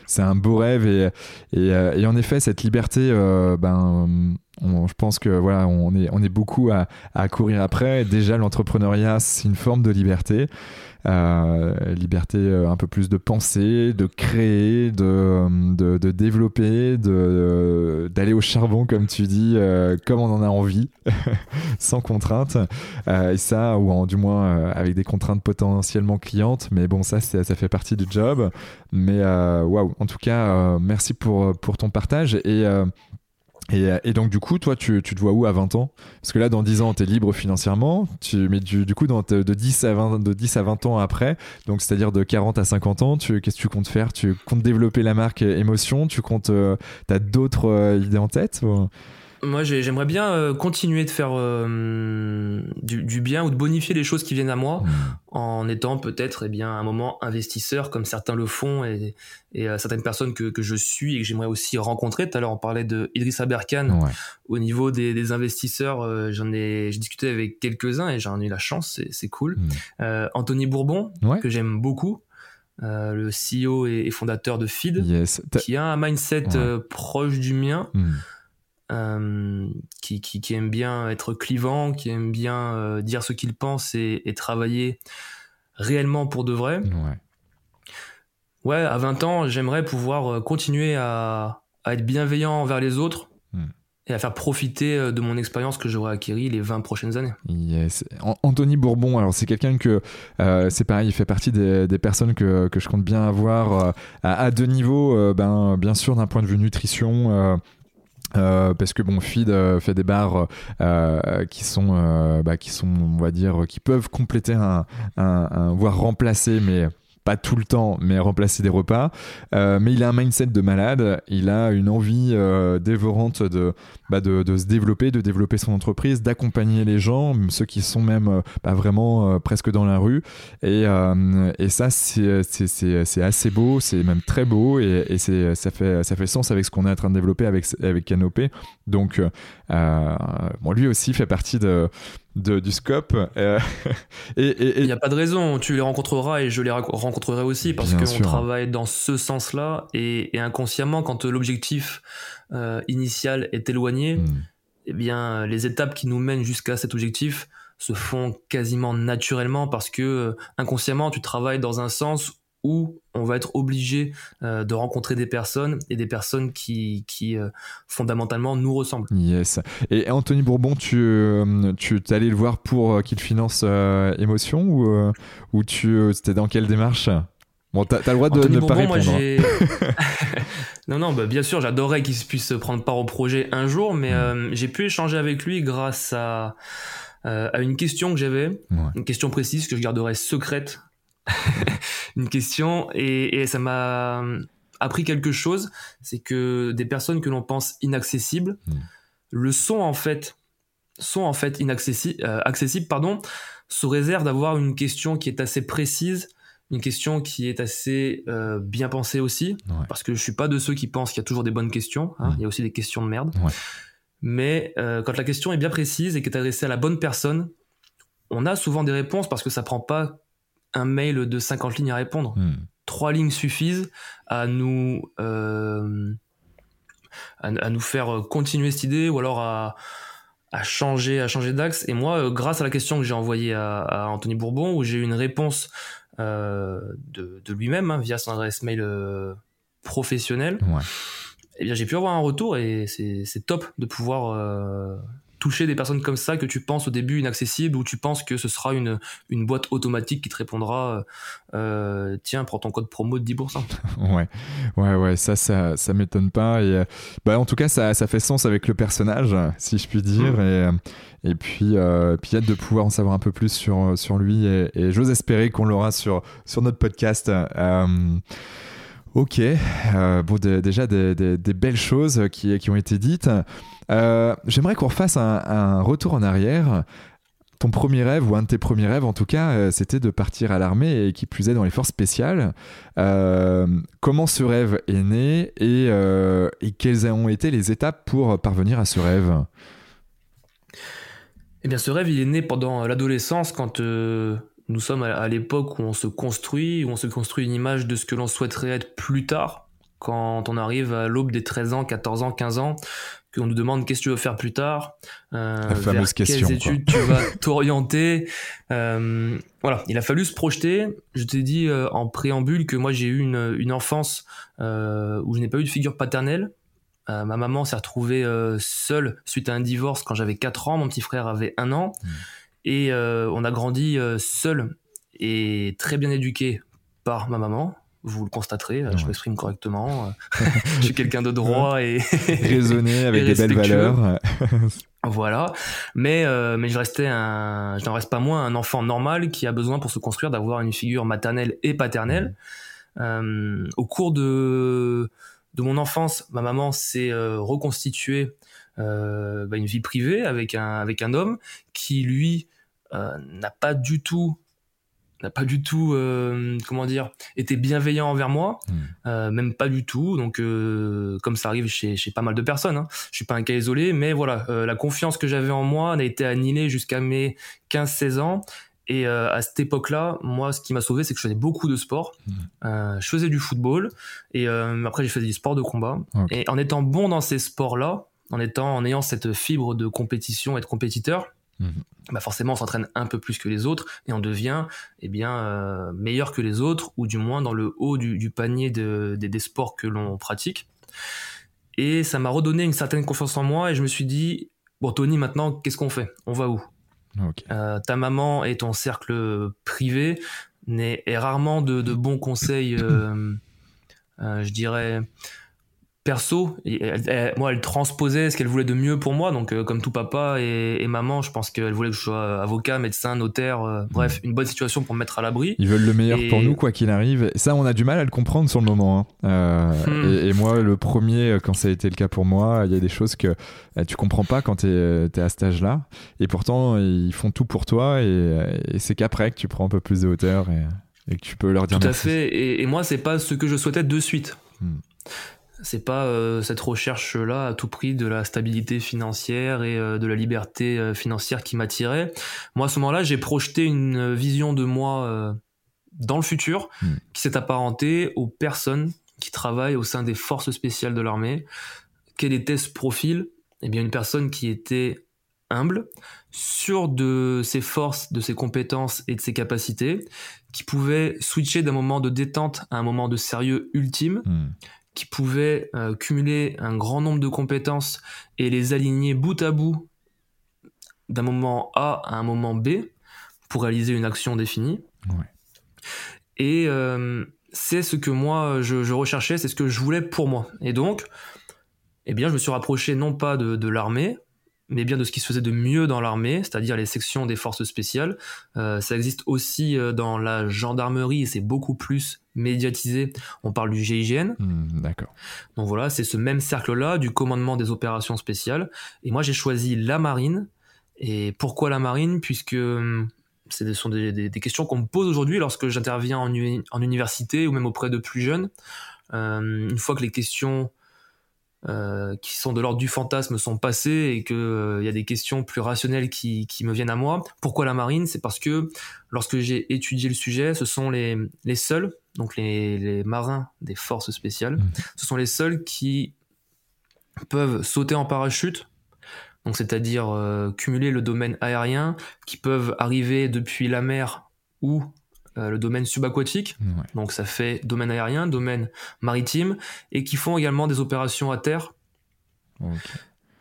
c'est un, beau rêve et, et, euh, et, en effet, cette liberté, euh, ben, je pense que voilà, on est, on est beaucoup à, à courir après. Déjà, l'entrepreneuriat, c'est une forme de liberté. Euh, liberté euh, un peu plus de penser, de créer, de, de, de développer, d'aller au charbon, comme tu dis, euh, comme on en a envie, [laughs] sans contrainte. et ça, ou du moins avec des contraintes potentiellement clientes. Mais bon, ça, ça fait partie du job. Mais waouh, en tout cas, merci pour, pour ton partage. Et euh, et, donc, du coup, toi, tu, tu, te vois où à 20 ans? Parce que là, dans 10 ans, tu es libre financièrement. Tu, mais du, du coup, de, 10 à 20, de 10 à 20 ans après, donc c'est-à-dire de 40 à 50 ans, qu'est-ce que tu comptes faire? Tu comptes développer la marque Émotion Tu comptes. Euh, as d'autres euh, idées en tête? Moi, j'aimerais bien euh, continuer de faire euh, du, bien ou de bonifier les choses qui viennent à moi mmh. en étant peut-être eh bien un moment investisseur comme certains le font et, et euh, certaines personnes que, que, je suis et que j'aimerais aussi rencontrer. Tout à l'heure, on parlait de Idrissa Berkane. Au niveau des, des investisseurs, j'en ai, j'ai discuté avec quelques-uns et j'en ai eu la chance, c'est cool. Mmh. Anthony Bourbon, que j'aime beaucoup. le CEO et, fondateur de Feed, qui a un mindset proche du mien. Mmh. Euh, qui, qui, qui, aime bien être clivant, qui aime bien euh, dire ce qu'il pense et, et, travailler réellement pour de vrai. Ouais, ouais à 20 ans, j'aimerais pouvoir euh, continuer à, à, être bienveillant envers les autres. Hmm. Et à faire profiter de mon expérience que j'aurais acquérie les 20 prochaines années. Yes. Anthony Bourbon, alors c'est quelqu'un que, euh, c'est pareil, il fait partie des, des personnes que, que, je compte bien avoir à, à, deux niveaux. ben, bien sûr, d'un point de vue nutrition, euh, parce que bon, Feed euh, fait des bars euh, qui sont, bah, qui sont, on va dire, qui peuvent compléter un, un, un voire remplacer, mais pas tout le temps, mais remplacer des repas. Euh, mais il a un mindset de malade, il a une envie euh, dévorante de, bah de, de, se développer, de développer son entreprise, d'accompagner les gens, ceux qui sont même euh, bah vraiment presque dans la rue. Et, et ça, c'est assez beau, c'est même très beau, et, et ça, fait, ça fait sens avec ce qu'on est en train de développer avec, avec Canopé. Donc, bon, lui aussi fait partie de du scope. [laughs] et il n'y a pas de raison. Tu les rencontreras et je les rencontrerai aussi parce qu'on travaille dans ce sens-là et, inconsciemment, quand l'objectif initial est éloigné, hmm. eh bien, les étapes qui nous mènent jusqu'à cet objectif se font quasiment naturellement parce que inconsciemment, tu travailles dans un sens où on va être obligé euh, de rencontrer des personnes et des personnes qui, qui euh, fondamentalement nous ressemblent. Yes. Et Anthony Bourbon, tu, euh, tu es allé le voir pour qu'il finance Émotion ou, ou tu étais dans quelle démarche? Bon, t'as as le droit de ne pas répondre. Hein. [laughs] [laughs] non, non, bah, bien sûr, j'adorerais qu'il puisse prendre part au projet un jour, mais mm. j'ai pu échanger avec lui grâce à, à une question que j'avais, une question précise que je garderai secrète [laughs] une question et, ça m'a appris quelque chose, c'est que des personnes que l'on pense inaccessibles hmm. le sont en fait, sont en fait inaccessibles, euh, accessibles, pardon, sous réserve d'avoir une question qui est assez précise, une question qui est assez euh, bien pensée aussi, parce que je suis pas de ceux qui pensent qu'il y a toujours des bonnes questions, hein. hmm. il y a aussi des questions de merde. Mais euh, quand la question est bien précise et qu'elle est adressée à la bonne personne, on a souvent des réponses parce que ça prend pas un mail de 50 lignes à répondre. Hmm. Trois lignes suffisent à nous, euh, à, nous faire continuer cette idée ou alors à, changer, à changer d'axe. Et moi, euh, grâce à la question que j'ai envoyée à, Anthony Bourbon, où j'ai eu une réponse euh, de, lui-même hein, via son adresse mail professionnelle, eh bien j'ai pu avoir un retour et c'est top de pouvoir toucher des personnes comme ça que tu penses au début inaccessibles ou tu penses que ce sera une, une boîte automatique qui te répondra euh, tiens prends ton code promo de 10% [laughs] ouais ouais ouais ça ça, ça m'étonne pas et euh, bah, en tout cas ça, ça fait sens avec le personnage si je puis dire mm. et, euh, et puis euh, puis hâte de pouvoir en savoir un peu plus sur, sur lui et, j'ose espérer qu'on l'aura sur, sur notre podcast Ok, bon, déjà des, des, des, belles choses qui, qui ont été dites. Euh, j'aimerais qu'on refasse un, retour en arrière. Ton premier rêve, ou un de tes premiers rêves en tout cas, euh, c'était de partir à l'armée et qui plus est dans les forces spéciales. Euh, comment ce rêve est né et, quelles ont été les étapes pour parvenir à ce rêve? Eh bien, ce rêve, il est né pendant l'adolescence quand nous sommes à l'époque où on se construit, où on se construit une image de ce que l'on souhaiterait être plus tard, quand on arrive à l'aube des 13 ans, 14 ans, 15 ans, qu'on nous demande qu'est-ce que tu veux faire plus tard, euh, vers quelles études tu vas [laughs] t'orienter. Euh, voilà, il a fallu se projeter. Je t'ai dit euh, en préambule que moi j'ai eu une, une enfance euh, où je n'ai pas eu de figure paternelle. ma maman s'est retrouvée seule suite à un divorce quand j'avais 4 ans, mon petit frère avait 1 an. Mmh. Et on a grandi seul et très bien éduqué par ma maman, vous le constaterez, euh, je m'exprime correctement. Euh, [laughs] [laughs] je suis quelqu'un de droit et [laughs] raisonné avec des belles valeurs. voilà, mais euh, mais je restais un, je n'en reste pas moins un enfant normal qui a besoin pour se construire d'avoir une figure maternelle et paternelle. au cours de de mon enfance, ma maman s'est reconstituée bah, une vie privée avec un avec un homme qui lui n'a pas du tout n'a pas du tout, euh, comment dire, été bienveillant envers moi, hmm. euh, même pas du tout. Donc, euh, comme ça arrive chez, chez pas mal de personnes, hein. je suis pas un cas isolé, mais voilà, la confiance que j'avais en moi n'a été annihilée jusqu'à mes 15-16 ans. Et à cette époque-là, moi, ce qui m'a sauvé, c'est que je faisais beaucoup de sport. Hmm. je faisais du football et après, j'ai fait du sport de combat. Et en étant bon dans ces sports-là, en étant, en ayant cette fibre de compétition et de compétiteur, hmm bah forcément on s'entraîne un peu plus que les autres et on devient eh bien euh, meilleur que les autres ou du moins dans le haut du, panier de, des sports que l'on pratique. Et ça m'a redonné une certaine confiance en moi et je me suis dit bon Tony maintenant qu'est-ce qu'on fait? On va où? Euh, Ta maman et ton cercle privé n'est rarement de, de, bons conseils, euh, je dirais perso, moi, elle transposait ce qu'elle voulait de mieux pour moi. Donc, euh, comme tout papa et, maman, je pense qu'elle voulait que je sois avocat, médecin, notaire, euh, bref, une bonne situation pour me mettre à l'abri. Ils veulent le meilleur pour nous, quoi qu'il arrive. ça, on a du mal à le comprendre sur le moment. Hein. Euh, hmm. et, moi, le premier, quand ça a été le cas pour moi, il y a des choses que tu comprends pas quand tu es, à cet âge-là. Et pourtant, ils font tout pour toi. Et, c'est qu'après que tu prends un peu plus de hauteur et, que tu peux leur dire Tout à fait. Et, moi, c'est pas ce que je souhaitais de suite. Hmm c'est pas cette recherche là à tout prix de la stabilité financière et de la liberté financière qui m'attirait. Moi à ce moment-là, j'ai projeté une vision de moi dans le futur hmm. qui s'est apparentée aux personnes qui travaillent au sein des forces spéciales de l'armée. Quel était ce profil? Eh bien une personne qui était humble, sûr de ses forces, de ses compétences et de ses capacités, qui pouvait switcher d'un moment de détente à un moment de sérieux ultime, hmm. Qui pouvait euh, cumuler un grand nombre de compétences et les aligner bout à bout d'un moment A à un moment B pour réaliser une action définie. Et euh, c'est ce que moi je, recherchais, c'est ce que je voulais pour moi. Et donc, eh bien, je me suis rapproché non pas de l'armée, mais bien de ce qui se faisait de mieux dans l'armée, c'est-à-dire les sections des forces spéciales. Euh, ça existe aussi euh, dans la gendarmerie et c'est beaucoup plus médiatisé. On parle du GIGN. Hmm, d'accord. Donc voilà, c'est ce même cercle-là du commandement des opérations spéciales. Et moi, j'ai choisi la marine. Et pourquoi la marine? Puisque hum, ce sont des, questions qu'on me pose aujourd'hui lorsque j'interviens en, en, université ou même auprès de plus jeunes. Euh, une fois que les questions euh, qui sont de l'ordre du fantasme sont passés et qu'il euh, y a des questions plus rationnelles qui, qui, me viennent à moi. Pourquoi la marine? C'est parce que lorsque j'ai étudié le sujet, ce sont les, les seuls, donc les, les marins des forces spéciales, mmh. ce sont les seuls qui peuvent sauter en parachute, donc c'est-à-dire euh, cumuler le domaine aérien, qui peuvent arriver depuis la mer ou euh, le domaine subaquatique, donc ça fait domaine aérien, domaine maritime, et qui font également des opérations à terre,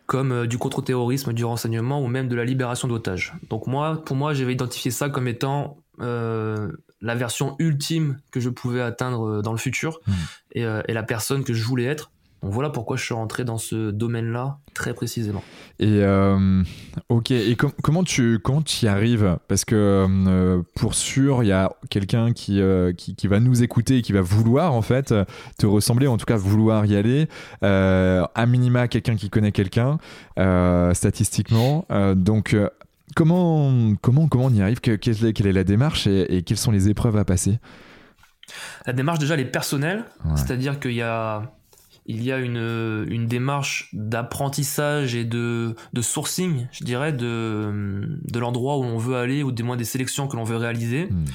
comme euh, du contre-terrorisme, du renseignement ou même de la libération d'otages. Donc moi, pour moi, j'avais identifié ça comme étant euh, la version ultime que je pouvais atteindre dans le futur hmm. et, et, la personne que je voulais être. Donc voilà pourquoi je suis rentré dans ce domaine-là très précisément. Et euh, ok, et comment tu comment y arrives? Parce que euh, pour sûr, il y a quelqu'un qui, euh, qui, qui va nous écouter et qui va vouloir en fait te ressembler, en tout cas vouloir y aller. à minima, quelqu'un qui connaît quelqu'un statistiquement. donc comment comment comment on y arrive? Quelle, est, la démarche et, quelles sont les épreuves à passer? La démarche déjà elle est personnelle, c'est-à-dire qu'il y a il y a une, une démarche d'apprentissage et de, de sourcing, je dirais, de, de l'endroit où on veut aller, ou du moins des sélections que l'on veut réaliser. Hmm.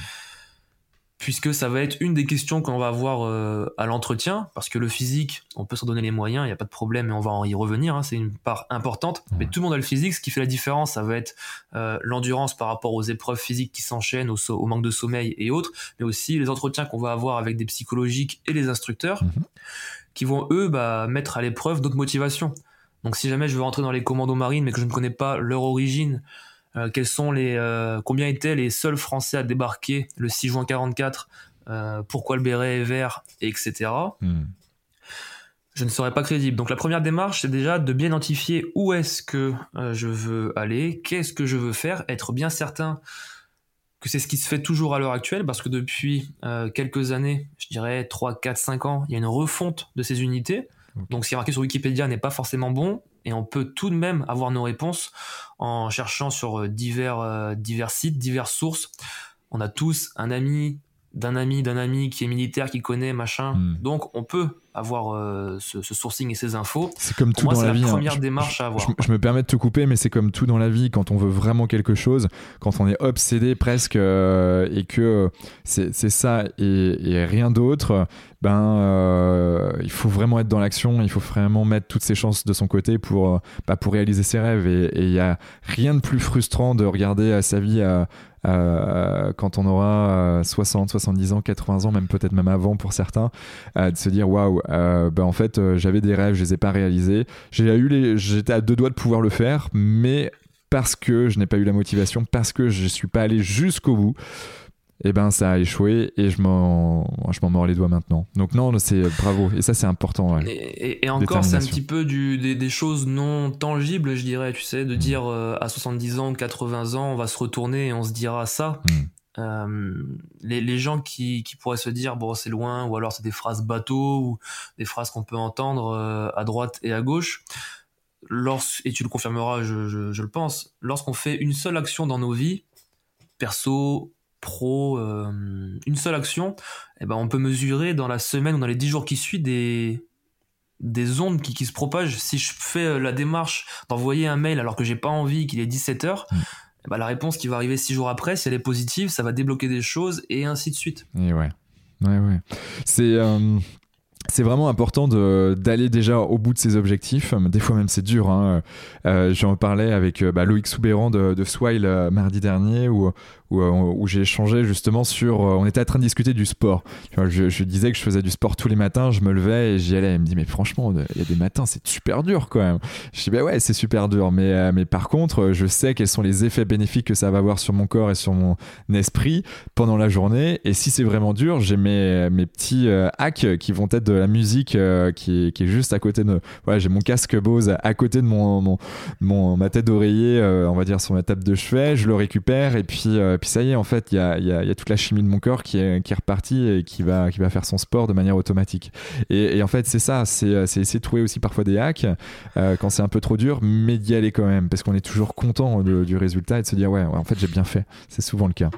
Puisque ça va être une des questions qu'on va avoir euh, à l'entretien, parce que le physique, on peut s'en donner les moyens, il n'y a pas de problème, et on va en y revenir, hein, c'est une part importante. Mais tout le monde a le physique, ce qui fait la différence, ça va être euh, l'endurance par rapport aux épreuves physiques qui s'enchaînent, au, manque de sommeil et autres, mais aussi les entretiens qu'on va avoir avec des psychologiques et les instructeurs. Mhm qui vont eux bah, mettre à l'épreuve d'autres motivations. Donc si jamais je veux rentrer dans les commandos marines mais que je ne connais pas leur origine, euh, quels sont les, euh, combien étaient les seuls Français à débarquer le 6 juin 44, euh, pourquoi le béret est vert, etc. Hmm. Je ne serais pas crédible. Donc la première démarche, c'est déjà de bien identifier où est-ce que je veux aller, qu'est-ce que je veux faire, être bien certain que c'est ce qui se fait toujours à l'heure actuelle, parce que depuis euh, quelques années, je dirais 3, 4, 5 ans, il y a une refonte de ces unités. Donc ce qui est marqué sur Wikipédia n'est pas forcément bon, et on peut tout de même avoir nos réponses en cherchant sur euh, divers, euh, divers sites, diverses sources. On a tous un ami d'un ami d'un ami qui est militaire, qui connaît, machin. Hmm. Donc on peut avoir euh, ce, sourcing et ces infos. C'est comme tout dans la, vie. C'est la hein. première démarche à avoir. Je, me permets de te couper, mais c'est comme tout dans la vie. Quand on veut vraiment quelque chose, quand on est obsédé presque euh, et que c'est ça et, rien d'autre, ben euh, il faut vraiment être dans l'action. Il faut vraiment mettre toutes ses chances de son côté pour bah, pour réaliser ses rêves. Et il y a rien de plus frustrant de regarder sa vie à euh, quand on aura 60, euh, 70 ans, 80 ans, même peut-être même avant pour certains, euh, de se dire waouh, ben en fait j'avais des rêves, je les ai pas réalisés. J'ai eu les, j'étais à deux doigts de pouvoir le faire, mais parce que je n'ai pas eu la motivation, parce que je suis pas allé jusqu'au bout, eh ben ça a échoué et je m'en je m'en mords les doigts maintenant. Donc non, c'est bravo et ça c'est important. Et, encore c'est un petit peu du, des, choses non tangibles, je dirais, tu sais, de mm. dire euh, à 70 ans, 80 ans, on va se retourner et on se dira ça. Mm. Euh, les, les, gens qui, qui pourraient se dire bon c'est loin ou alors c'est des phrases bateau ou des phrases qu'on peut entendre euh, à droite et à gauche. Et tu le confirmeras, je, je, je le pense, lorsqu'on fait une seule action dans nos vies, perso, pro, euh, une seule action, eh ben on peut mesurer dans la semaine ou dans les dix jours qui suivent des, des ondes qui, se propagent. Si je fais euh, la démarche d'envoyer un mail alors que j'ai pas envie, qu'il est 17h, mm. eh ben, la réponse qui va arriver six jours après, si elle est positive, ça va débloquer des choses et ainsi de suite. Et ouais. Ouais, ouais. C'est. Euh, c'est vraiment important d'aller déjà au bout de ses objectifs. Des fois même c'est dur. Hein. Euh, J'en parlais avec bah, Loïc Soubéran de, de Swile mardi dernier où, où, où j'ai échangé justement sur. on était en train de discuter du sport. je, disais que je faisais du sport tous les matins, je me levais et j'y allais. Il me dit, mais franchement, il y a des matins, c'est super dur quand même. Je dis, bah ouais, c'est super dur. Mais, euh, mais par contre, je sais quels sont les effets bénéfiques que ça va avoir sur mon corps et sur mon esprit pendant la journée. Et si c'est vraiment dur, j'ai mes, mes petits euh, hacks qui vont être de la musique euh, qui, qui, est, juste à côté de. Voilà, j'ai mon casque Bose à côté de mon, mon, mon ma tête d'oreiller, on va dire sur ma table de chevet. Je le récupère et puis puis ça y est, en fait, il y a, y a, toute la chimie de mon corps qui est, qui est repartie et qui va, qui va faire son sport de manière automatique. Et, en fait, c'est ça, c'est essayer de trouver aussi parfois des hacks euh, quand c'est un peu trop dur, mais d'y aller quand même, parce qu'on est toujours content du résultat et de se dire, ouais, en fait, j'ai bien fait. C'est souvent le cas.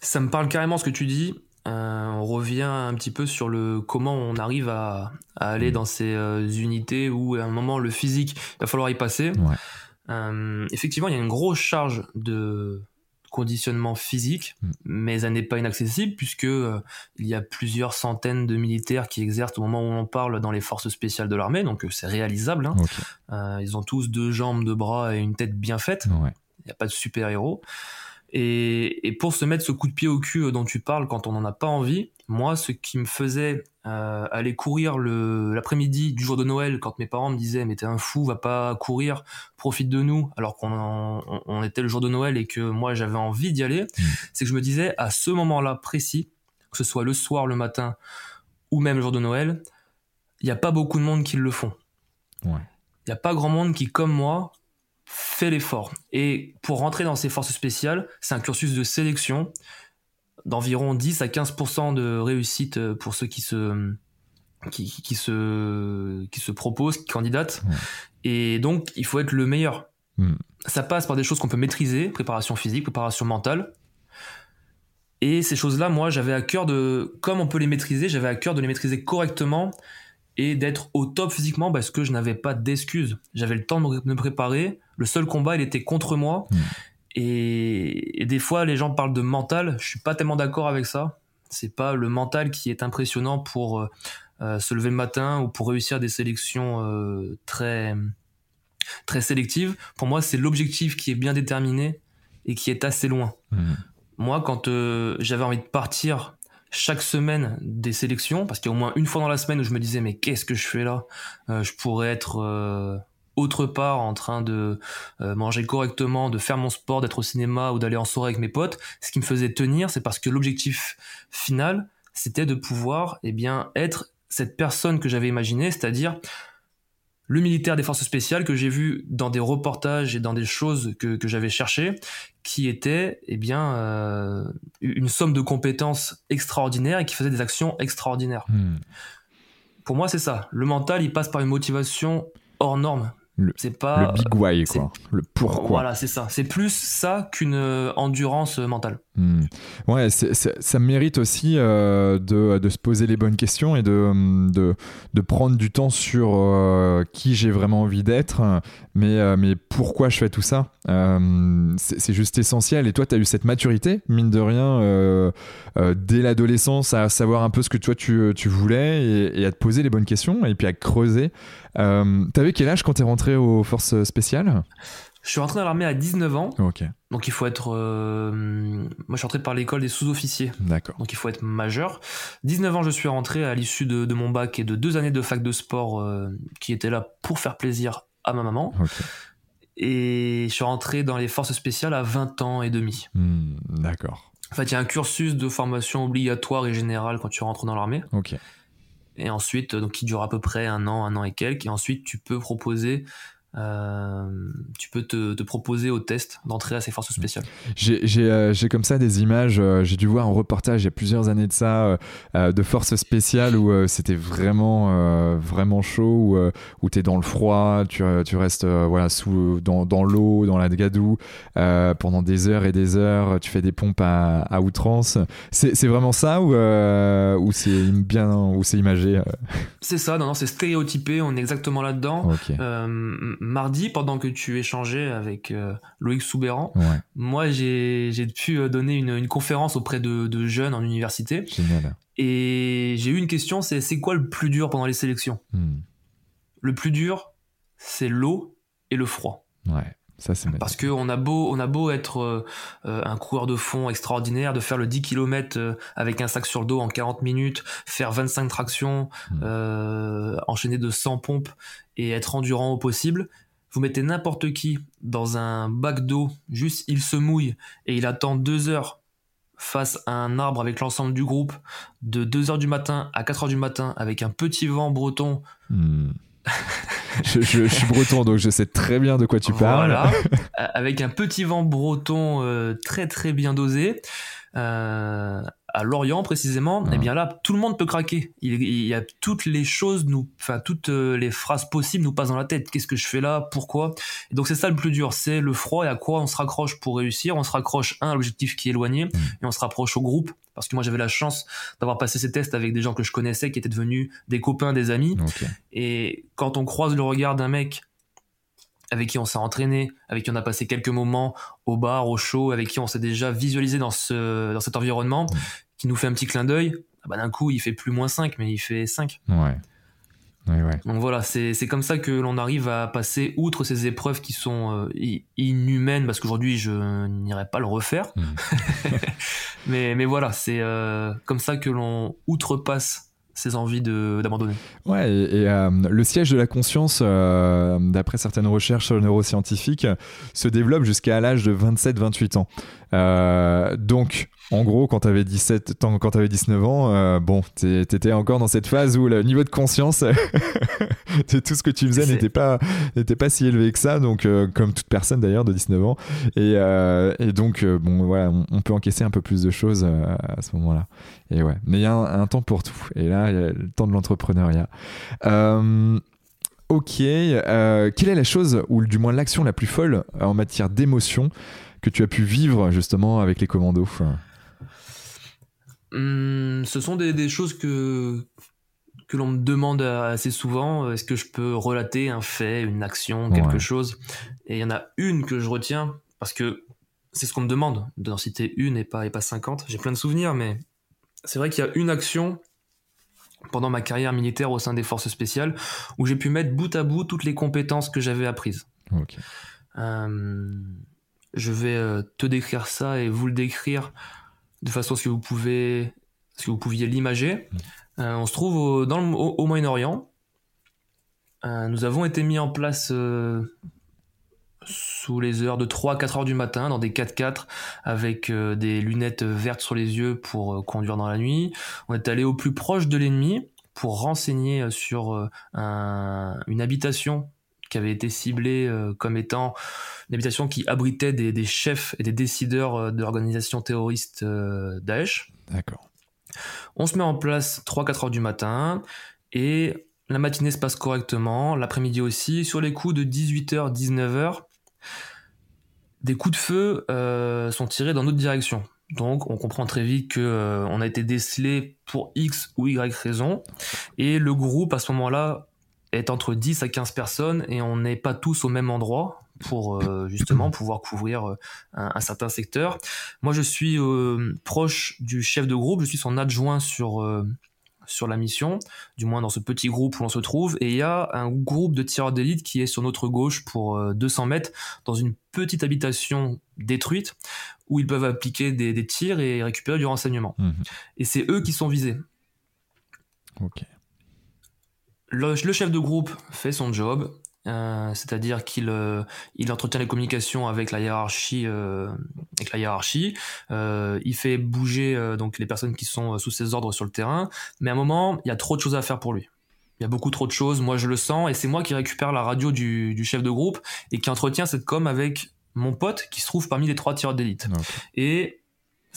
Ça me parle carrément ce que tu dis. Euh, on revient un petit peu sur le comment on arrive à, aller mmh. dans ces euh, unités où à un moment le physique il va falloir y passer. effectivement, il y a une grosse charge de, conditionnement physique, mm. mais elle n'est pas inaccessible puisque euh, il y a plusieurs centaines de militaires qui exercent au moment où on parle dans les forces spéciales de l'armée, donc euh, c'est réalisable. Hein. Euh, ils ont tous deux jambes, deux bras et une tête bien faite. Il n'y a pas de super héros. Et, pour se mettre ce coup de pied au cul dont tu parles quand on n'en a pas envie, moi, ce qui me faisait euh, aller courir l'après-midi du jour de Noël, quand mes parents me disaient mais t'es un fou, va pas courir, profite de nous, alors qu'on était le jour de Noël et que moi j'avais envie d'y aller, mmh. c'est que je me disais à ce moment-là précis, que ce soit le soir, le matin ou même le jour de Noël, il n'y a pas beaucoup de monde qui le font. Il n'y a pas grand monde qui, comme moi, fait l'effort. Et pour rentrer dans ces forces spéciales, c'est un cursus de sélection d'environ 10 à 15% de réussite pour ceux qui se qui, qui se qui se proposent, qui candidatent. Et donc il faut être le meilleur. Hmm. Ça passe par des choses qu'on peut maîtriser, préparation physique, préparation mentale. Et ces choses-là, moi, j'avais à cœur de, comme on peut les maîtriser, j'avais à cœur de les maîtriser correctement et d'être au top physiquement parce que je n'avais pas d'excuses. J'avais le temps de me préparer. Le seul combat, il était contre moi. Hmm. Et, des fois, les gens parlent de mental. Je suis pas tellement d'accord avec ça. C'est pas le mental qui est impressionnant pour euh, euh, se lever le matin ou pour réussir des sélections euh, très très sélectives. Pour moi, c'est l'objectif qui est bien déterminé et qui est assez loin. Hmm. Moi, quand j'avais envie de partir chaque semaine des sélections, parce qu'il y a au moins une fois dans la semaine où je me disais mais qu'est-ce que je fais là? Je pourrais être autre part en train de euh, manger correctement, de faire mon sport, d'être au cinéma ou d'aller en soirée avec mes potes, ce qui me faisait tenir, c'est parce que l'objectif final, c'était de pouvoir eh bien, être cette personne que j'avais imaginée, c'est-à-dire le militaire des forces spéciales que j'ai vu dans des reportages et dans des choses que, j'avais cherchées, qui était eh bien, euh, une somme de compétences extraordinaires et qui faisait des actions extraordinaires. Hmm. Pour moi, c'est ça. Le mental, il passe par une motivation hors norme c'est pas le big why quoi. le pourquoi. Voilà c'est ça. C'est plus ça qu'une euh, endurance mentale. Hmm. ouais ça mérite aussi euh, de, de, se poser les bonnes questions et de, de, de prendre du temps sur euh, qui j'ai vraiment envie d'être. Mais, mais pourquoi je fais tout ça? C'est juste essentiel. Et toi tu as eu cette maturité mine de rien dès l'adolescence à savoir un peu ce que toi tu, tu voulais et, et, à te poser les bonnes questions et puis à creuser euh, T'avais quel âge quand t'es rentré aux forces spéciales? Je suis rentré dans l'armée à 19 ans. Ok. Donc il faut être. Euh, moi je suis rentré par l'école des sous-officiers. D'accord. Donc il faut être majeur. 19 ans je suis rentré à l'issue de, mon bac et de deux années de fac de sport euh, qui étaient là pour faire plaisir à ma maman. Et je suis rentré dans les forces spéciales à 20 ans et demi. Hmm, d'accord. En fait, il y a un cursus de formation obligatoire et général quand tu rentres dans l'armée. Ok et ensuite donc qui dure à peu près un an, un an et quelques, et ensuite tu peux proposer euh, tu peux te, proposer au test d'entrer à ces forces spéciales. Euh, j'ai comme ça des images, euh, j'ai dû voir un reportage il y a plusieurs années de ça, de forces spéciales où c'était vraiment, vraiment chaud, où, où tu es dans le froid, tu, tu restes voilà, sous, dans, dans l'eau, dans la gadou, pendant des heures et des heures, tu fais des pompes à, à outrance. C'est vraiment ça ou, ou c'est bien ou c'est imagé C'est ça, non, non, c'est stéréotypé, on est exactement là-dedans mardi, pendant que tu échangeais avec euh, Loïc Soubéran, moi j'ai pu euh, donner une, conférence auprès de, jeunes en université. Et j'ai eu une question, c'est c'est quoi le plus dur pendant les sélections? Hmm. Le plus dur, c'est l'eau et le froid. Ouais. Ça, Parce qu'on a beau, on a beau être euh, un coureur de fond extraordinaire, de faire le 10 km avec un sac sur le dos en 40 minutes, faire 25 tractions, hmm. enchaîner de 100 pompes et être endurant au possible. Vous mettez n'importe qui dans un bac d'eau, juste il se mouille et il attend deux heures face à un arbre avec l'ensemble du groupe, de 2 heures du matin à 4 heures du matin, avec un petit vent breton. Hmm. [laughs] je, suis breton, donc je sais très bien de quoi tu parles. Voilà, [laughs] avec un petit vent breton euh, très très bien dosé. Euh, à Lorient précisément, et eh bien là, tout le monde peut craquer. Il, y a toutes les choses, nous, enfin toutes euh, les phrases possibles nous passent dans la tête. Qu'est-ce que je fais là? Pourquoi? Et Donc c'est ça le plus dur, c'est le froid et à quoi on se raccroche pour réussir? On se raccroche un à l'objectif qui est éloigné mm. et on se rapproche au groupe. Parce que moi j'avais la chance d'avoir passé ces tests avec des gens que je connaissais, qui étaient devenus des copains, des amis. Et quand on croise le regard d'un mec avec qui on s'est entraîné, avec qui on a passé quelques moments au bar, au show, avec qui on s'est déjà visualisé dans, ce, dans cet environnement, qui nous fait un petit clin d'œil, ah bah d'un coup, il fait plus moins 5, mais il fait 5. Ouais. Ouais, ouais. Donc voilà, c'est comme ça que l'on arrive à passer outre ces épreuves qui sont euh, inhumaines, parce qu'aujourd'hui, je n'irai pas le refaire. Mm. [laughs] mais, mais voilà, c'est euh, comme ça que l'on outrepasse ses envies d'abandonner. Ouais, et, euh, le siège de la conscience, euh, d'après certaines recherches neuroscientifiques, se développe jusqu'à l'âge de 27-28 ans. Euh, donc, en gros, quand tu avais 17, quand avais 19 ans, euh, bon, t'étais encore dans cette phase où le niveau de conscience [laughs] de tout ce que tu faisais n'était pas, si élevé que ça. Donc, euh, comme toute personne d'ailleurs de 19 ans. Et, et donc, bon, on, peut encaisser un peu plus de choses à ce moment-là. Et ouais, mais il y a un, temps pour tout. Et là, il y a le temps de l'entrepreneuriat. ok, quelle est la chose, ou du moins l'action la plus folle en matière d'émotion que tu as pu vivre justement avec les commandos hum, Ce sont des, choses que, que l'on me demande assez souvent. Est-ce que je peux relater un fait, une action, quelque chose? Et il y en a une que je retiens parce que c'est ce qu'on me demande d'en citer une et pas, et pas 50. J'ai plein de souvenirs, mais c'est vrai qu'il y a une action pendant ma carrière militaire au sein des forces spéciales où j'ai pu mettre bout à bout toutes les compétences que j'avais apprises. Hum, je vais euh, te décrire ça et vous le décrire de façon à ce que vous pouvez, ce que vous pouviez l'imager. Mm. Euh, on se trouve au, dans le, au, Moyen-Orient. Euh, nous avons été mis en place sous les heures de 3 à 4 heures du matin dans des 4x4 avec des lunettes vertes sur les yeux pour conduire dans la nuit. On est allé au plus proche de l'ennemi pour renseigner sur une habitation qui avait été ciblée comme étant une habitation qui abritait des, chefs et des décideurs euh, de l'organisation terroriste euh, Daesh. D'accord. On se met en place 3-4 heures du matin et la matinée se passe correctement, l'après-midi aussi. Sur les coups de 18h, 19h, des coups de feu euh, sont tirés dans notre direction. Donc on comprend très vite que on a été décelé pour X ou Y raison. Et le groupe à ce moment-là est entre 10 à 15 personnes et on n'est pas tous au même endroit pour euh, justement pouvoir couvrir euh, un, certain secteur. Moi, je suis euh, proche du chef de groupe, je suis son adjoint sur sur la mission, du moins dans ce petit groupe où l'on se trouve, et il y a un groupe de tireurs d'élite qui est sur notre gauche pour 200 mètres dans une petite habitation détruite où ils peuvent appliquer des, tirs et récupérer du renseignement. Mhm. Et c'est eux qui sont visés. Ok. Le, le, chef de groupe fait son job, euh, c'est-à-dire qu'il euh, il entretient les communications avec la hiérarchie, euh, avec la hiérarchie. il fait bouger donc les personnes qui sont sous ses ordres sur le terrain. Mais à un moment, il y a trop de choses à faire pour lui. Il y a beaucoup trop de choses, moi je le sens, et c'est moi qui récupère la radio du, chef de groupe et qui entretient cette com avec mon pote qui se trouve parmi les trois tireurs d'élite. Et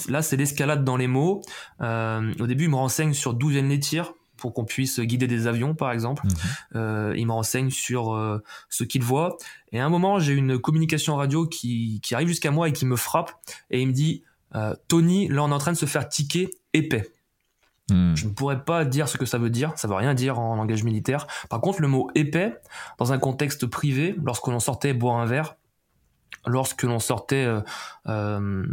là, c'est l'escalade dans les mots. Euh, au début, il me renseigne sur d'où viennent les tirs pour qu'on puisse guider des avions, par exemple. Mhm. Euh, il me renseigne sur euh, ce qu'il voit. Et à un moment, j'ai une communication radio qui, qui arrive jusqu'à moi et qui me frappe. Et il me dit, Tony, là, on est en train de se faire ticker épais. Hmm. Je ne pourrais pas dire ce que ça veut dire, ça veut rien dire en langage militaire. Par contre, le mot épais, dans un contexte privé, lorsque l'on sortait boire un verre, lorsque l'on sortait euh, euh,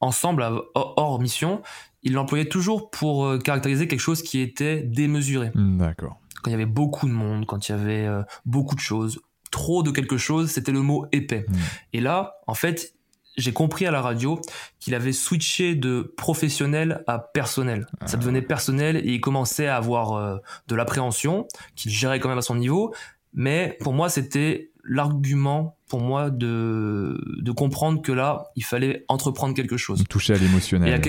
ensemble hors mission, il l'employait toujours pour euh, caractériser quelque chose qui était démesuré. Hmm, d'accord. Quand il y avait beaucoup de monde, quand il y avait beaucoup de choses, trop de quelque chose, c'était le mot épais. Hmm. Et là, en fait, j'ai compris à la radio qu'il avait switché de professionnel à personnel. Ça ah. devenait personnel et il commençait à avoir euh, de l'appréhension, qu'il gérait quand même à son niveau. Mais pour moi, c'était l'argument pour moi de, de comprendre que là, il fallait entreprendre quelque chose. Toucher à l'émotionnel.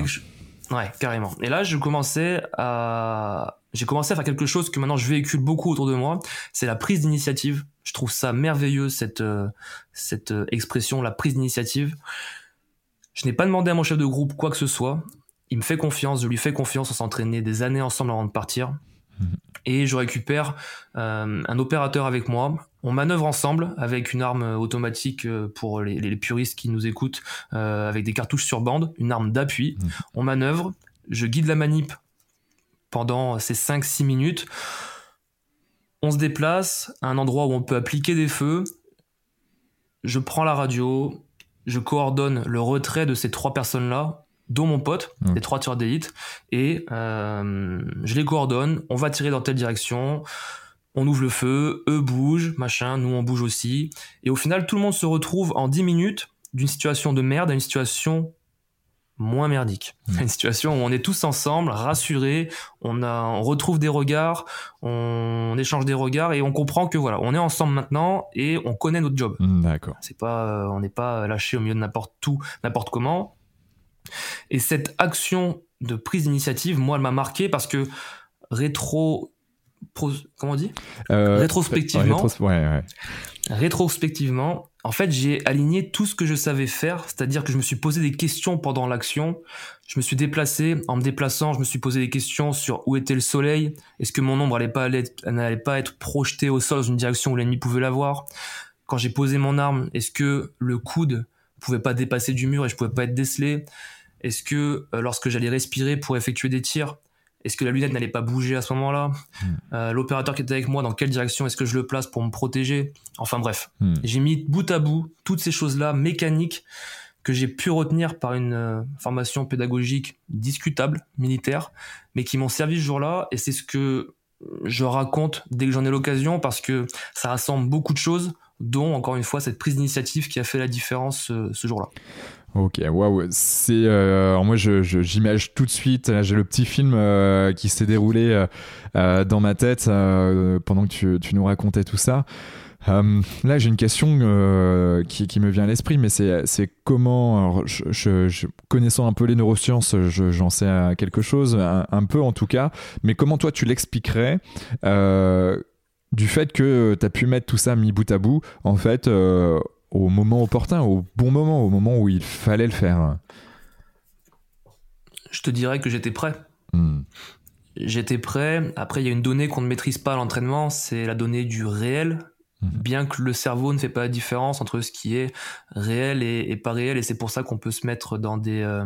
Ouais, carrément. Et là, je commençais à, j'ai commencé à faire quelque chose que maintenant je véhicule beaucoup autour de moi. C'est la prise d'initiative. Je trouve ça merveilleux cette euh, cette euh, expression, la prise d'initiative. Je n'ai pas demandé à mon chef de groupe quoi que ce soit. Il me fait confiance, je lui fais confiance. On s'entraînait des années ensemble avant de partir. Mhm. Et je récupère euh, un opérateur avec moi. On manœuvre ensemble avec une arme automatique pour les, les puristes qui nous écoutent, avec des cartouches sur bande, une arme d'appui. Mhm. On manœuvre. Je guide la manip pendant ces 5-6 minutes. On se déplace à un endroit où on peut appliquer des feux. Je prends la radio, je coordonne le retrait de ces trois personnes-là, dont mon pote, les trois tueurs d'élite, et euh, je les coordonne. On va tirer dans telle direction. On ouvre le feu, eux bougent, machin, nous on bouge aussi. Et au final, tout le monde se retrouve en 10 minutes d'une situation de merde à une situation moins merdique. Mmh. [laughs] Une situation où on est tous ensemble, rassurés, on, a, on retrouve des regards, on, échange des regards et on comprend que voilà, on est ensemble maintenant et on connaît notre job. Mmh, d'accord. C'est pas, euh, on n'est pas lâché au milieu de n'importe tout, n'importe comment. Et cette action de prise d'initiative, moi, elle m'a marqué parce que rétro, comment on dit? Euh, Rétrospectivement. ouais, ouais. Rétrospectivement, en fait, j'ai aligné tout ce que je savais faire, c'est-à-dire que je me suis posé des questions pendant l'action. Je me suis déplacé, en me déplaçant, je me suis posé des questions sur où était le soleil, est-ce que mon ombre n'allait pas, n'allait pas être projetée au sol dans une direction où l'ennemi pouvait la voir? Quand j'ai posé mon arme, est-ce que le coude pouvait pas dépasser du mur et je pouvais pas être décelé? Est-ce que euh, lorsque j'allais respirer pour effectuer des tirs, est-ce que la lunette n'allait pas bouger à ce moment-là hmm. euh, L'opérateur qui était avec moi, dans quelle direction est-ce que je le place pour me protéger? Enfin bref, hmm. j'ai mis bout à bout toutes ces choses-là mécaniques que j'ai pu retenir par une euh, formation pédagogique discutable, militaire, mais qui m'ont servi ce jour-là. Et c'est ce que je raconte dès que j'en ai l'occasion parce que ça rassemble beaucoup de choses, dont encore une fois cette prise d'initiative qui a fait la différence euh, ce jour-là. Ok, waouh, c'est. Euh, moi, je, j'imagine tout de suite. J'ai le petit film euh, qui s'est déroulé euh, dans ma tête pendant que tu, tu, nous racontais tout ça. là, j'ai une question qui, qui, me vient à l'esprit, mais c'est, comment, je, connaissant un peu les neurosciences, j'en sais quelque chose, un, un, peu en tout cas, mais comment toi tu l'expliquerais du fait que tu as pu mettre tout ça mis bout à bout, en fait, au moment opportun, au bon moment, au moment où il fallait le faire Je te dirais que j'étais prêt. Hmm. J'étais prêt. Après, il y a une donnée qu'on ne maîtrise pas à l'entraînement, c'est la donnée du réel. Hmm. Bien que le cerveau ne fait pas la différence entre ce qui est réel et, pas réel, et c'est pour ça qu'on peut se mettre dans des euh,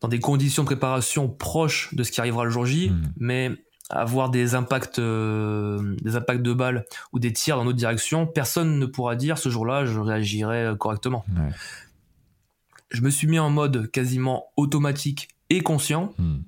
dans des conditions de préparation proches de ce qui arrivera le jour J, hmm. mais avoir des impacts, euh, des impacts de balles ou des tirs dans notre direction, personne ne pourra dire ce jour-là je réagirai correctement. Je me suis mis en mode quasiment automatique et conscient. Hmm.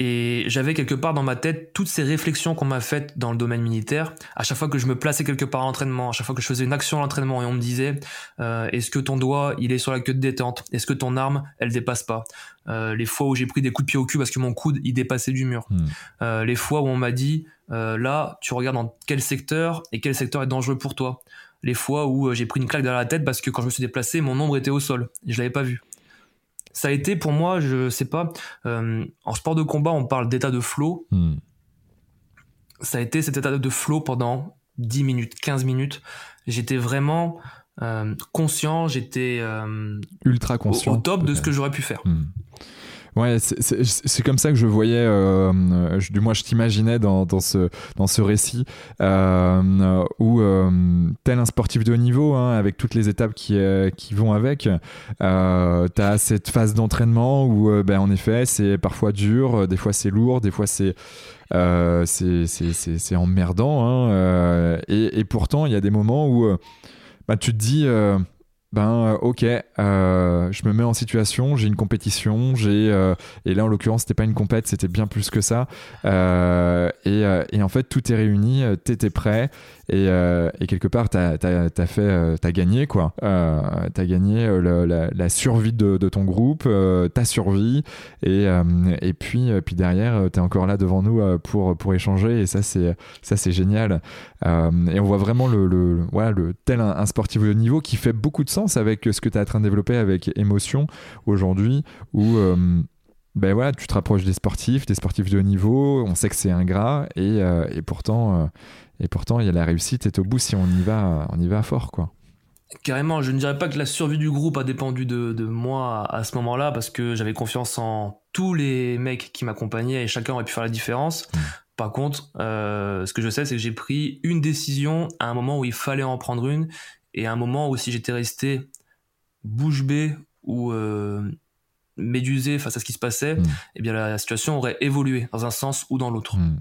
Et j'avais quelque part dans ma tête toutes ces réflexions qu'on m'a faites dans le domaine militaire. À chaque fois que je me plaçais quelque part à l'entraînement, à chaque fois que je faisais une action à l'entraînement et on me disait euh, est-ce que ton doigt il est sur la queue de détente? Est-ce que ton arme elle dépasse pas? Euh, Les fois où j'ai pris des coups de pied au cul parce que mon coude il dépassait du mur. Hmm. Euh, les fois où on m'a dit là tu regardes dans quel secteur et quel secteur est dangereux pour toi. Les fois où j'ai pris une claque derrière la tête parce que quand je me suis déplacé mon ombre était au sol et je l'avais pas vu ça a été pour moi, je sais pas, euh, en sport de combat, on parle d'état de flow. Hmm. ça a été cet état de flow pendant 10 minutes, 15 minutes. J'étais vraiment conscient, j'étais ultra conscient au, top de ce que j'aurais pu faire. Hmm. Ouais, c'est comme ça que je voyais, euh, du moins je t'imaginais dans, dans, ce, dans ce récit, euh, où euh, tel un sportif de haut niveau, hein, avec toutes les étapes qui, qui vont avec, euh, tu as cette phase d'entraînement où, ben, en effet, c'est parfois dur, des fois c'est lourd, des fois c'est c'est emmerdant, hein, et, et, pourtant il y a des moments où bah, tu te dis ben euh, ok, euh, je me mets en situation, j'ai une compétition, j'ai euh, et là en l'occurrence c'était pas une compète, c'était bien plus que ça. Et, et, en fait tout est réuni, t'étais prêt et, et, quelque part t'as as, fait, t'as gagné quoi. t'as gagné la, survie de, de ton groupe, ta survie et, et puis puis derrière t'es encore là devant nous pour pour échanger et ça c'est ça c'est génial. et on voit vraiment le, le voilà le tel un, sportif de niveau qui fait beaucoup de avec ce que tu es en train de développer avec émotion aujourd'hui, où euh, ben voilà, tu te rapproches des sportifs, des sportifs de haut niveau, on sait que c'est ingrat, et, euh, et pourtant, euh, et pourtant, il y a la réussite est au bout si on y va, on y va fort, quoi. Carrément, je ne dirais pas que la survie du groupe a dépendu de, de moi à ce moment-là, parce que j'avais confiance en tous les mecs qui m'accompagnaient et chacun aurait pu faire la différence. Mmh. Par contre, ce que je sais, c'est que j'ai pris une décision à un moment où il fallait en prendre une, et à un moment où si j'étais resté bouche bée ou euh, médusé face à ce qui se passait, hmm. eh bien la situation aurait évolué dans un sens ou dans l'autre. Hmm.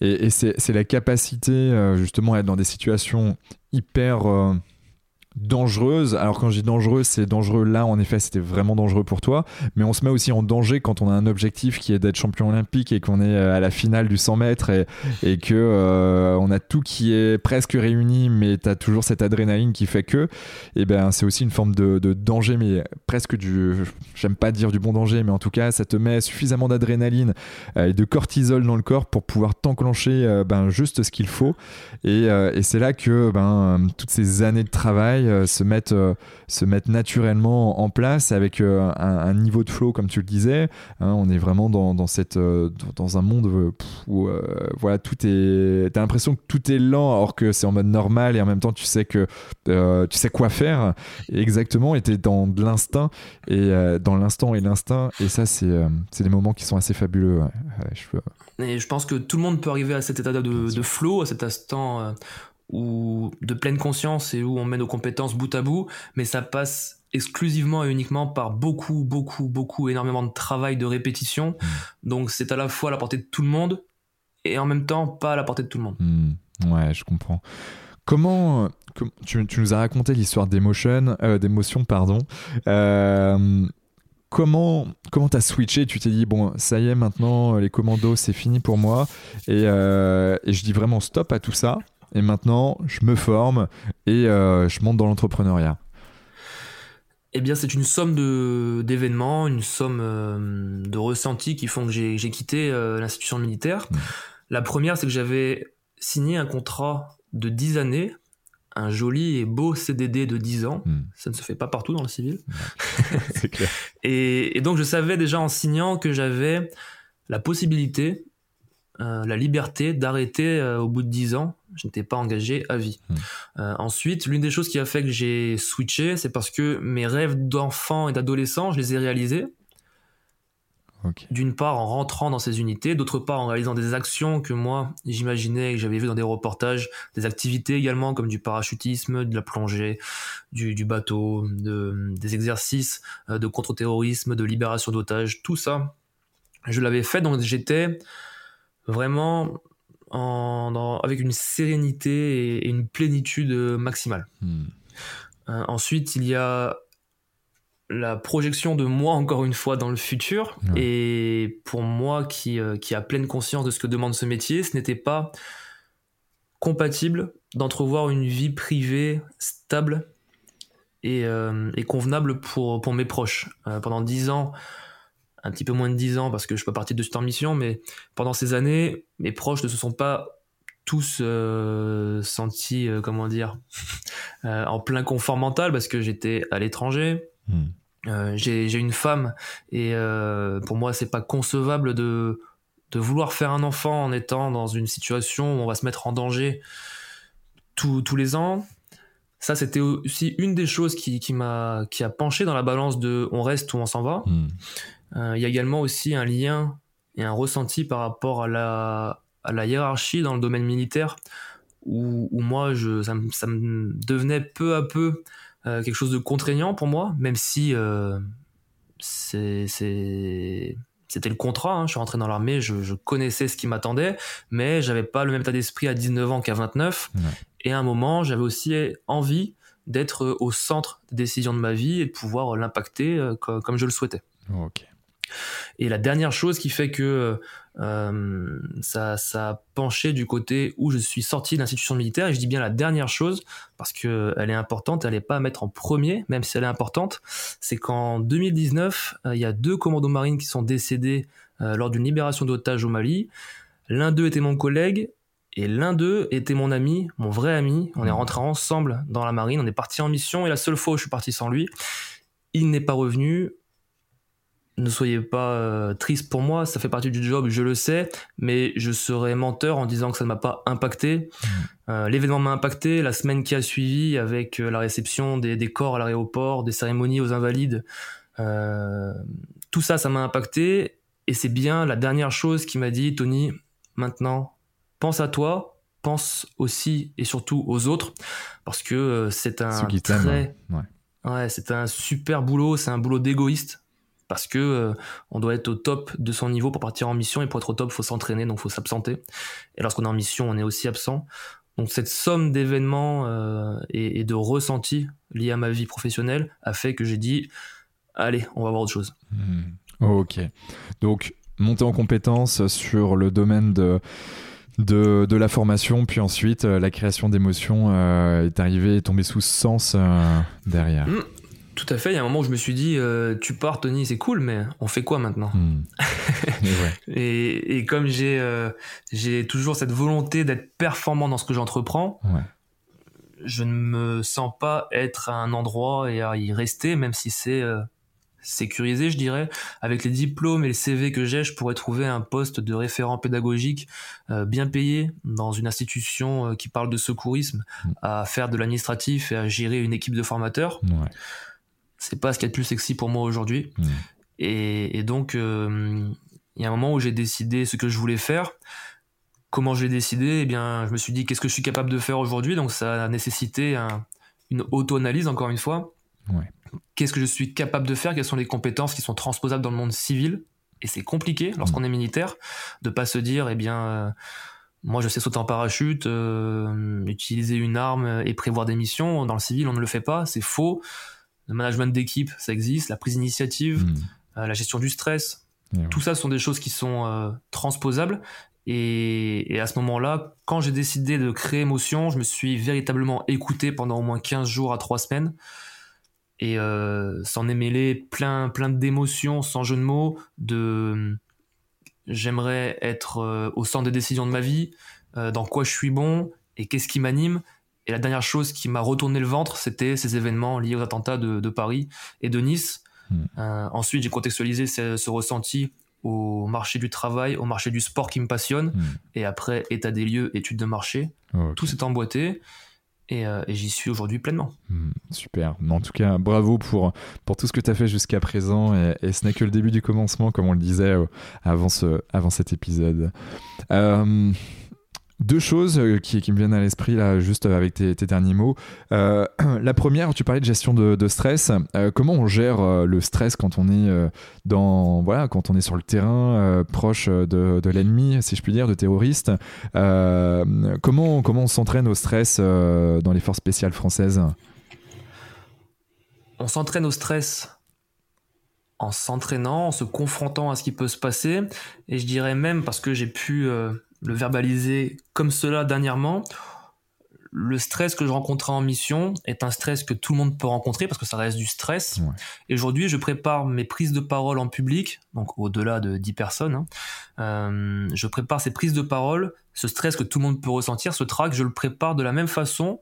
Et, c'est la capacité euh, justement à être dans des situations hyper euh, dangereuse. Alors quand je dis dangereuse, c'est dangereux là, en effet, c'était vraiment dangereux pour toi. Mais on se met aussi en danger quand on a un objectif qui est d'être champion olympique et qu'on est euh, à la finale du 100 mètres et, et que euh, on a tout qui est presque réuni, mais tu as toujours cette adrénaline qui fait que, et eh ben c'est aussi une forme de, danger, mais presque du, j'aime pas dire du bon danger, mais en tout cas, ça te met suffisamment d'adrénaline euh, et de cortisol dans le corps pour pouvoir t'enclencher ben, juste ce qu'il faut. Et, et c'est là que ben, toutes ces années de travail euh, se, mettre, euh, se naturellement en place avec euh, un, niveau de flow, comme tu le disais. Hein, on est vraiment dans, dans cette, dans un monde où voilà, tout est. T'as l'impression que tout est lent alors que c'est en mode normal et en même temps tu sais que tu sais quoi faire exactement et t'es dans de l'instinct et dans l'instant et l'instinct et ça c'est des moments qui sont assez fabuleux. je, et je pense que tout le monde peut arriver à cet état de, de flow, à cet instant ou de pleine conscience et où on met nos compétences bout à bout, mais ça passe exclusivement et uniquement par beaucoup, beaucoup, beaucoup, énormément de travail, de répétition. Hmm. Donc c'est à la fois à la portée de tout le monde et en même temps pas à la portée de tout le monde. Hmm. Ouais, je comprends. Comment tu, nous as raconté l'histoire d'émotion, euh, d'émotion, pardon. Euh, comment comment t'as switché? Tu t'es dit bon, ça y est, maintenant les commandos, c'est fini pour moi, et, euh, et je dis vraiment stop à tout ça et maintenant je me forme et euh, je monte dans l'entrepreneuriat eh bien, c'est une somme d'événements, une somme euh, de ressentis qui font que j'ai quitté euh, l'institution militaire. Mmh. La première, c'est que j'avais signé un contrat de 10 années, un joli et beau CDD de 10 ans. Mmh. Ça ne se fait pas partout dans le civil. [laughs] c'est clair. et, et, donc, je savais déjà en signant que j'avais la possibilité euh, la liberté d'arrêter euh, au bout de 10 ans. Je n'étais pas engagé à vie. Hmm. Euh, ensuite, l'une des choses qui a fait que j'ai switché, c'est parce que mes rêves d'enfant et d'adolescent, je les ai réalisés. D'une part en rentrant dans ces unités, d'autre part en réalisant des actions que moi j'imaginais, que j'avais vu dans des reportages, des activités également comme du parachutisme, de la plongée, du, bateau, des exercices de contre-terrorisme, de libération d'otages, tout ça. Je l'avais fait, donc j'étais vraiment avec une sérénité et, une plénitude maximale. Hmm. Euh, ensuite, il y a la projection de moi encore une fois dans le futur. Et pour moi qui, euh, qui a pleine conscience de ce que demande ce métier, ce n'était pas compatible d'entrevoir une vie privée stable et, euh, convenable pour, pour mes proches. pendant dix ans, un petit peu moins de 10 ans parce que je suis pas parti de cette mission, mais pendant ces années, mes proches ne se sont pas tous euh, sentis, euh, comment dire, [laughs] euh, en plein confort mental parce que j'étais à l'étranger. Hmm. j'ai une femme et pour moi c'est pas concevable de de vouloir faire un enfant en étant dans une situation où on va se mettre en danger tous les ans. Ça, c'était aussi une des choses qui, qui m'a qui a penché dans la balance de on reste ou on s'en va. Hmm. Euh, il y a également aussi un lien et un ressenti par rapport à la, à la hiérarchie dans le domaine militaire, où, où moi, je, ça, ça, me devenait peu à peu euh, quelque chose de contraignant pour moi, même si euh, c'était le contrat. Hein. Je suis rentré dans l'armée, je, je, connaissais ce qui m'attendait, mais j'avais pas le même état d'esprit à 19 ans qu'à 29. Et à un moment, j'avais aussi envie d'être au centre des décisions de ma vie et de pouvoir l'impacter euh, comme, je le souhaitais. Et la dernière chose qui fait que euh, ça, ça a penché du côté où je suis sorti de l'institution militaire, et je dis bien la dernière chose, parce qu'elle est importante, elle n'est pas à mettre en premier, même si elle est importante, c'est qu'en 2019, euh, il y a deux commandos marines qui sont décédés euh, lors d'une libération d'otages au Mali. L'un d'eux était mon collègue, et l'un d'eux était mon ami, mon vrai ami. On est mmh. rentré ensemble dans la marine, on est parti en mission, et la seule fois où je suis parti sans lui, il n'est pas revenu ne soyez pas euh, triste pour moi, ça fait partie du job, je le sais, mais je serais menteur en disant que ça ne m'a pas impacté. Mm. Euh, l'événement m'a impacté, la semaine qui a suivi avec euh, la réception des, corps à l'aéroport, des cérémonies aux invalides, tout ça, ça m'a impacté, et c'est bien la dernière chose qui m'a dit, Tony, maintenant, pense à toi, pense aussi et surtout aux autres, parce que c'est un très... ouais c'est un super boulot, c'est un boulot d'égoïste parce que euh, on doit être au top de son niveau pour partir en mission et pour être au top, il faut s'entraîner, donc il faut s'absenter. Et lorsqu'on est en mission, on est aussi absent. Donc cette somme d'événements euh, et, de ressentis liés à ma vie professionnelle a fait que j'ai dit allez, on va voir autre chose. Hmm. Ok. Donc monter en compétence sur le domaine de de, la formation, puis ensuite euh, la création d'émotions est arrivée, est tombée sous sens derrière. Tout à fait. Il y a un moment où je me suis dit, euh, tu pars, Tony, c'est cool, mais on fait quoi maintenant hmm. [laughs] et, comme j'ai euh, j'ai toujours cette volonté d'être performant dans ce que j'entreprends, je ne me sens pas être à un endroit et à y rester, même si c'est euh, sécurisé, je dirais. Avec les diplômes et les CV que j'ai, je pourrais trouver un poste de référent pédagogique bien payé dans une institution qui parle de secourisme, hmm. à faire de l'administratif et à gérer une équipe de formateurs. Ouais c'est pas ce qui est le plus sexy pour moi aujourd'hui. Mmh. Et, donc, euh, il y a un moment où j'ai décidé ce que je voulais faire. Comment je l'ai décidé? Eh bien, je me suis dit qu'est-ce que je suis capable de faire aujourd'hui? Donc, ça a nécessité une auto-analyse, encore une fois. Qu'est-ce que je suis capable de faire? Quelles sont les compétences qui sont transposables dans le monde civil? Et c'est compliqué lorsqu'on mmh. est militaire de pas se dire, eh bien, euh, moi je sais sauter en parachute, euh, utiliser une arme et prévoir des missions. Dans le civil, on ne le fait pas. C'est faux le management d'équipe, ça existe, la prise d'initiative, hmm. euh, la gestion du stress. Tout ça sont des choses qui sont euh, transposables. Et, à ce moment-là, quand j'ai décidé de créer Motion, je me suis véritablement écouté pendant au moins 15 jours à 3 semaines. Et euh, s'en est mêlé plein, plein d'émotions, sans jeu de mots, de j'aimerais être au centre des décisions de ma vie, dans quoi je suis bon et qu'est-ce qui m'anime. Et la dernière chose qui m'a retourné le ventre, c'était ces événements liés aux attentats de, Paris et de Nice. Hmm. Euh, ensuite, j'ai contextualisé ce, ressenti au marché du travail, au marché du sport qui me passionne. Hmm. Et après, état des lieux, études de marché. Tout s'est emboîté. Euh, et, j'y suis aujourd'hui pleinement. Hmm, super. En tout cas, bravo pour, pour tout ce que tu as fait jusqu'à présent. Et, ce n'est que le début du commencement, comme on le disait euh, avant, ce, avant cet épisode. Euh, deux choses euh, qui, me viennent à l'esprit là, juste avec tes, derniers mots. Euh, [clears throat] la première, tu parlais de gestion de, stress. Euh, comment on gère le stress quand on est dans voilà, quand on est sur le terrain, proche de, l'ennemi, si je puis dire, de terroristes? comment comment on s'entraîne au stress dans les forces spéciales françaises? On s'entraîne au stress en s'entraînant, en se confrontant à ce qui peut se passer. Et je dirais même parce que j'ai pu le verbaliser comme cela dernièrement. Le stress que je rencontrais en mission est un stress que tout le monde peut rencontrer parce que ça reste du stress. Et aujourd'hui, je prépare mes prises de parole en public, donc au-delà de 10 personnes. Hein. Euh, je prépare ces prises de parole, ce stress que tout le monde peut ressentir, ce trac, je le prépare de la même façon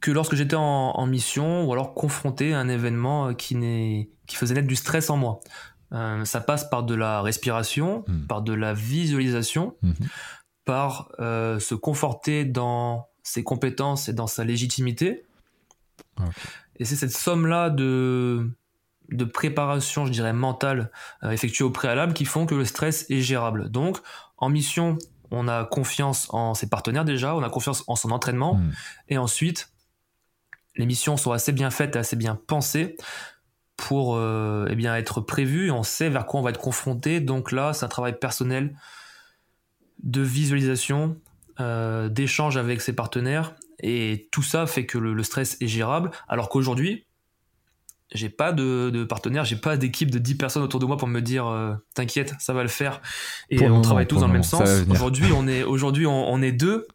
que lorsque j'étais en, en, mission ou alors confronté à un événement qui, qui faisait naître du stress en moi. Euh, ça passe par de la respiration, hmm. par de la visualisation, hmm. par euh, se conforter dans ses compétences et dans sa légitimité. Et c'est cette somme-là de, de préparation, je dirais, mentale euh, effectuée au préalable qui font que le stress est gérable. Donc, en mission, on a confiance en ses partenaires déjà, on a confiance en son entraînement, hmm. et ensuite, les missions sont assez bien faites et assez bien pensées pour euh, eh bien être prévues, on sait vers quoi on va être confronté, donc là, c'est un travail personnel de visualisation, euh, d'échange avec ses partenaires, et tout ça fait que le stress est gérable, alors qu'aujourd'hui, j'ai pas de, de partenaire, j'ai pas d'équipe de 10 personnes autour de moi pour me dire euh, t'inquiète, ça va le faire. Et on travaille tous dans le même sens. Aujourd'hui, on est aujourd'hui on, on, est deux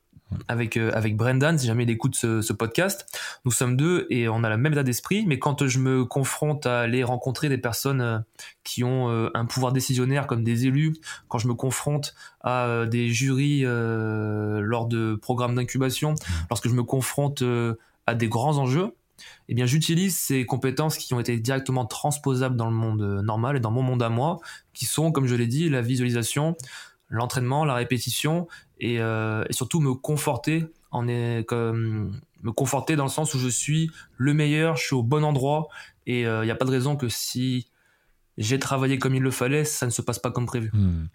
avec euh, avec Brendan, si jamais il écoute ce, podcast. Nous sommes deux et on a la même état d'esprit. Mais quand je me confronte à aller rencontrer des personnes euh, qui ont un pouvoir décisionnaire comme des élus, quand je me confronte à des jurys lors de programmes d'incubation, lorsque je me confronte à des grands enjeux eh bien j'utilise ces compétences qui ont été directement transposables dans le monde euh, normal et dans mon monde à moi, qui sont, comme je l'ai dit, la visualisation, l'entraînement, la répétition et, euh, surtout me conforter en comme me conforter dans le sens où je suis le meilleur, je suis au bon endroit et il euh, n'y a pas de raison que si j'ai travaillé comme il le fallait, ça ne se passe pas comme prévu. Hmm.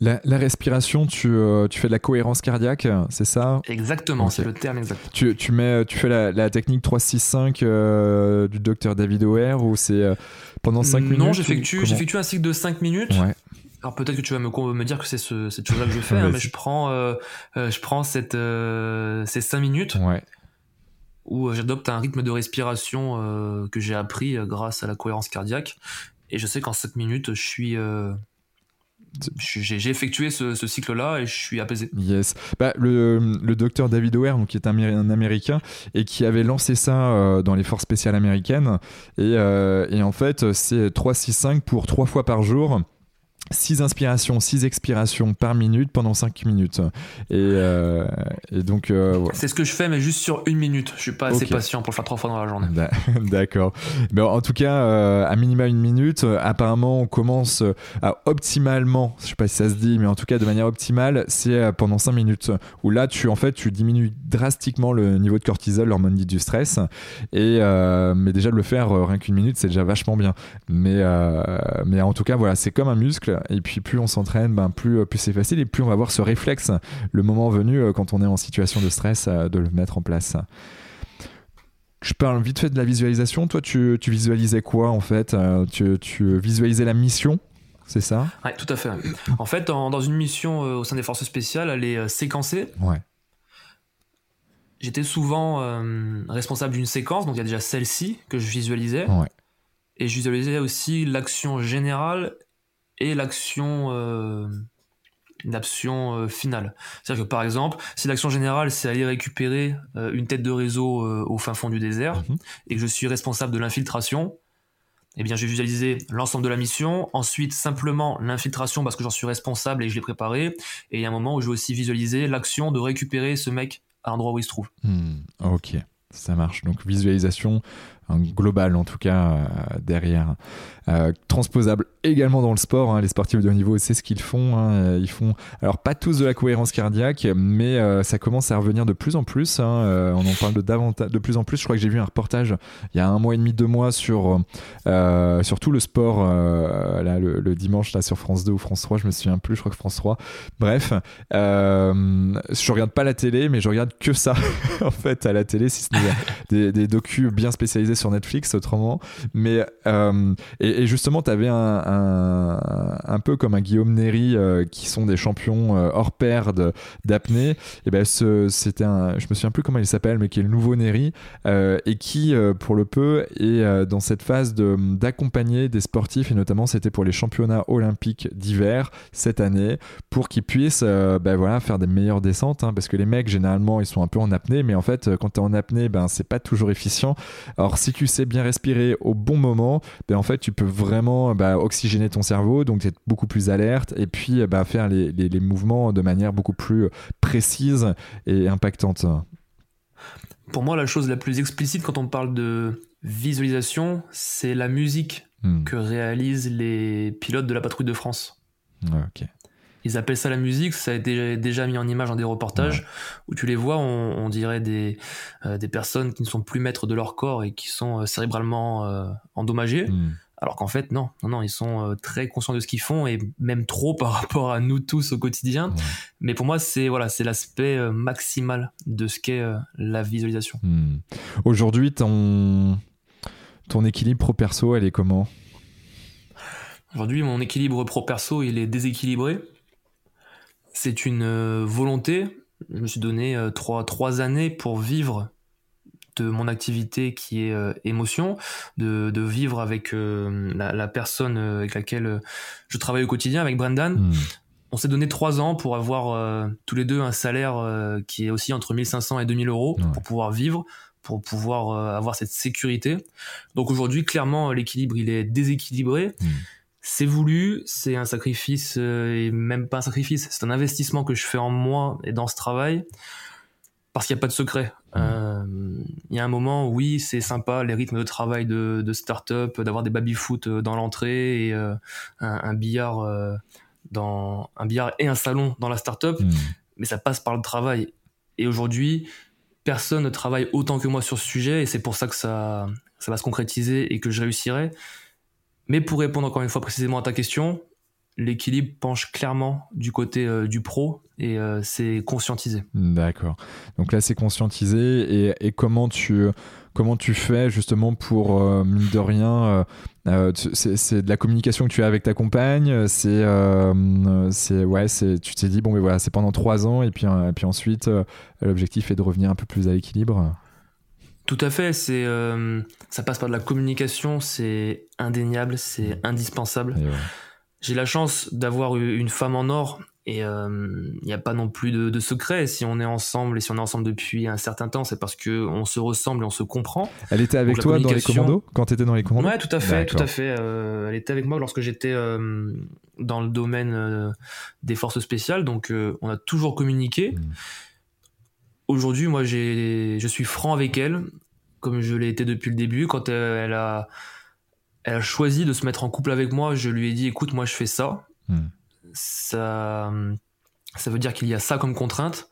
La, respiration, tu, euh, tu, fais de la cohérence cardiaque, c'est ça? Exactement, c'est le terme exact. Tu, tu, mets, tu fais la, technique 3-6-5 euh, du docteur David O'Hare ou c'est euh, pendant 5 minutes Non, j'effectue un cycle de 5 minutes. Alors peut-être que tu vas me, me dire que c'est ce, cette chose-là que je fais, hein, mais je prends, je prends cette, ces 5 minutes. où j'adopte un rythme de respiration que j'ai appris grâce à la cohérence cardiaque et je sais qu'en 7 minutes, je suis. Euh, j'ai effectué ce, cycle-là et je suis apaisé. Yes. Bah, le, le docteur David O'Hare, qui est un, un, Américain et qui avait lancé ça euh, dans les forces spéciales américaines. Et, euh, et en fait, c'est 3-6-5 pour 3 fois par jour. 6 inspirations, 6 expirations par minute pendant 5 minutes. Et, euh, et donc. Euh, C'est ce que je fais, mais juste sur une minute. Je suis pas assez patient pour le faire trois fois dans la journée. [laughs] D'accord. Mais en tout cas, euh, à minima une minute. Apparemment, on commence à optimalement, je sais pas si ça se dit, mais en tout cas de manière optimale, c'est pendant 5 minutes. Où là, tu en fait, tu diminues drastiquement le niveau de cortisol, l'hormone dite du stress. Et mais déjà de le faire rien qu'une minute, c'est déjà vachement bien. Mais mais en tout cas, voilà, c'est comme un muscle et puis plus on s'entraîne, ben plus, euh, plus c'est facile et plus on va avoir ce réflexe, le moment venu, euh, quand on est en situation de stress, euh, de le mettre en place. Je parle vite fait de la visualisation. Toi, tu, tu visualisais quoi en fait tu, tu, visualisais la mission c'est ça? Oui, tout à fait. En fait, dans, une mission au sein des forces spéciales, elle est séquencée. Ouais. J'étais souvent responsable d'une séquence, donc il y a déjà celle-ci que je visualisais. Ouais. Et je visualisais aussi l'action générale et l'action euh, l'action euh, finale. C'est-à-dire que par exemple, si l'action générale c'est aller récupérer euh, une tête de réseau euh, au fin fond du désert mhm. et que je suis responsable de l'infiltration, eh bien, j'ai visualisé l'ensemble de la mission, ensuite simplement l'infiltration parce que j'en suis responsable et je l'ai préparé, et il y a un moment où je vais aussi visualiser l'action de récupérer ce mec à l'endroit où il se trouve. Hmm, ok, ça marche. Donc visualisation globale en tout cas derrière. Euh, transposable également dans le sport. Hein. Les sportifs de haut niveau, c'est ce qu'ils font. Hein. Euh, ils font, alors pas tous de la cohérence cardiaque, mais euh, ça commence à revenir de plus en plus. Hein. on en parle de, davantage, de plus en plus. Je crois que j'ai vu un reportage il y a un mois et demi, deux mois sur, sur tout le sport là, le, dimanche là, sur France 2 ou France 3. Je me souviens plus, je crois que France 3. Bref, je regarde pas la télé, mais je regarde que ça [laughs] en fait à la télé, si ce n'est des, des docus bien spécialisés sur Netflix autrement. Mais et, et justement, tu avais un, comme un Guillaume Néry euh, qui sont des champions euh, hors pair d'apnée. Et ben, c'était un, je me souviens plus comment il s'appelle, mais qui est le nouveau Néry euh, et qui, pour le peu, est dans cette phase d'accompagner des sportifs et notamment c'était pour les championnats olympiques d'hiver cette année pour qu'ils puissent ben, voilà, faire des meilleures descentes hein, parce que les mecs généralement ils sont un peu en apnée mais en fait quand tu es en apnée ben c'est pas toujours efficient alors si tu sais bien respirer au bon moment ben en fait tu peux vraiment bah, oxygéner ton cerveau, donc être beaucoup plus alerte et puis bah, faire les, les, mouvements de manière beaucoup plus précise et impactante. Pour moi, la chose la plus explicite quand on parle de visualisation, c'est la musique hmm. que réalisent les pilotes de la patrouille de France. Ils appellent ça la musique, ça a été déjà mis en image dans des reportages où tu les vois, on, dirait des, euh, des personnes qui ne sont plus maîtres de leur corps et qui sont euh, cérébralement euh, endommagées. Hmm. Alors qu'en fait, non, non, non, ils sont très conscients de ce qu'ils font et même trop par [laughs] rapport à nous tous au quotidien. Mais pour moi, c'est voilà, c'est l'aspect maximal de ce qu'est la visualisation. Hmm. Aujourd'hui, ton ton équilibre pro perso, elle est comment? Aujourd'hui, mon équilibre pro perso, il est déséquilibré c'est une euh, volonté. Je me suis donné euh, trois, trois années pour vivre de mon activité qui est euh, émotion, de, vivre avec la, personne avec laquelle je travaille au quotidien, avec Brendan. Hmm. On s'est donné trois ans pour avoir tous les deux un salaire qui est aussi entre 1500 et 2000 euros pour pouvoir vivre, pour pouvoir avoir cette sécurité. Donc aujourd'hui, clairement, l'équilibre, il est déséquilibré. Hmm c'est voulu, c'est un sacrifice euh, et même pas un sacrifice, c'est un investissement que je fais en moi et dans ce travail parce qu'il n'y a pas de secret. Euh, il y a un moment, oui, c'est sympa les rythmes de travail de, de start-up, d'avoir des baby-foot euh, dans l'entrée et un, billard dans un billard et un salon dans la start-up, hmm. mais ça passe par le travail. Et aujourd'hui, personne ne travaille autant que moi sur ce sujet et c'est pour ça que ça, ça va se concrétiser et que je réussirai. Mais pour répondre encore une fois précisément à ta question, l'équilibre penche clairement du côté euh, du pro et euh, c'est conscientisé. D'accord. Donc là, c'est conscientisé. Et, comment, tu, comment tu fais justement pour, euh, mine de rien, c'est de la communication que tu as avec ta compagne C'est, c'est ouais, c'est, tu t'es dit, bon, mais voilà, c'est pendant trois ans et puis, et puis ensuite, l'objectif est de revenir un peu plus à l'équilibre tout à fait, c'est euh, ça passe par de la communication, c'est indéniable, c'est indispensable. J'ai la chance d'avoir une femme en or et il euh, n'y a pas non plus de, secret. Si on est ensemble et si on est ensemble depuis un certain temps, c'est parce que on se ressemble et on se comprend. Elle était avec toi dans les commandos quand tu étais dans les commandos? Ouais, tout à fait, tout à fait. Euh, elle était avec moi lorsque j'étais dans le domaine des forces spéciales, donc on a toujours communiqué. Mmh aujourd'hui, moi, j'ai, je suis franc avec elle, comme je l'ai été depuis le début. Quand elle, a, elle a choisi de se mettre en couple avec moi, je lui ai dit, écoute, moi, je fais ça. Hmm. Ça, ça veut dire qu'il y a ça comme contrainte.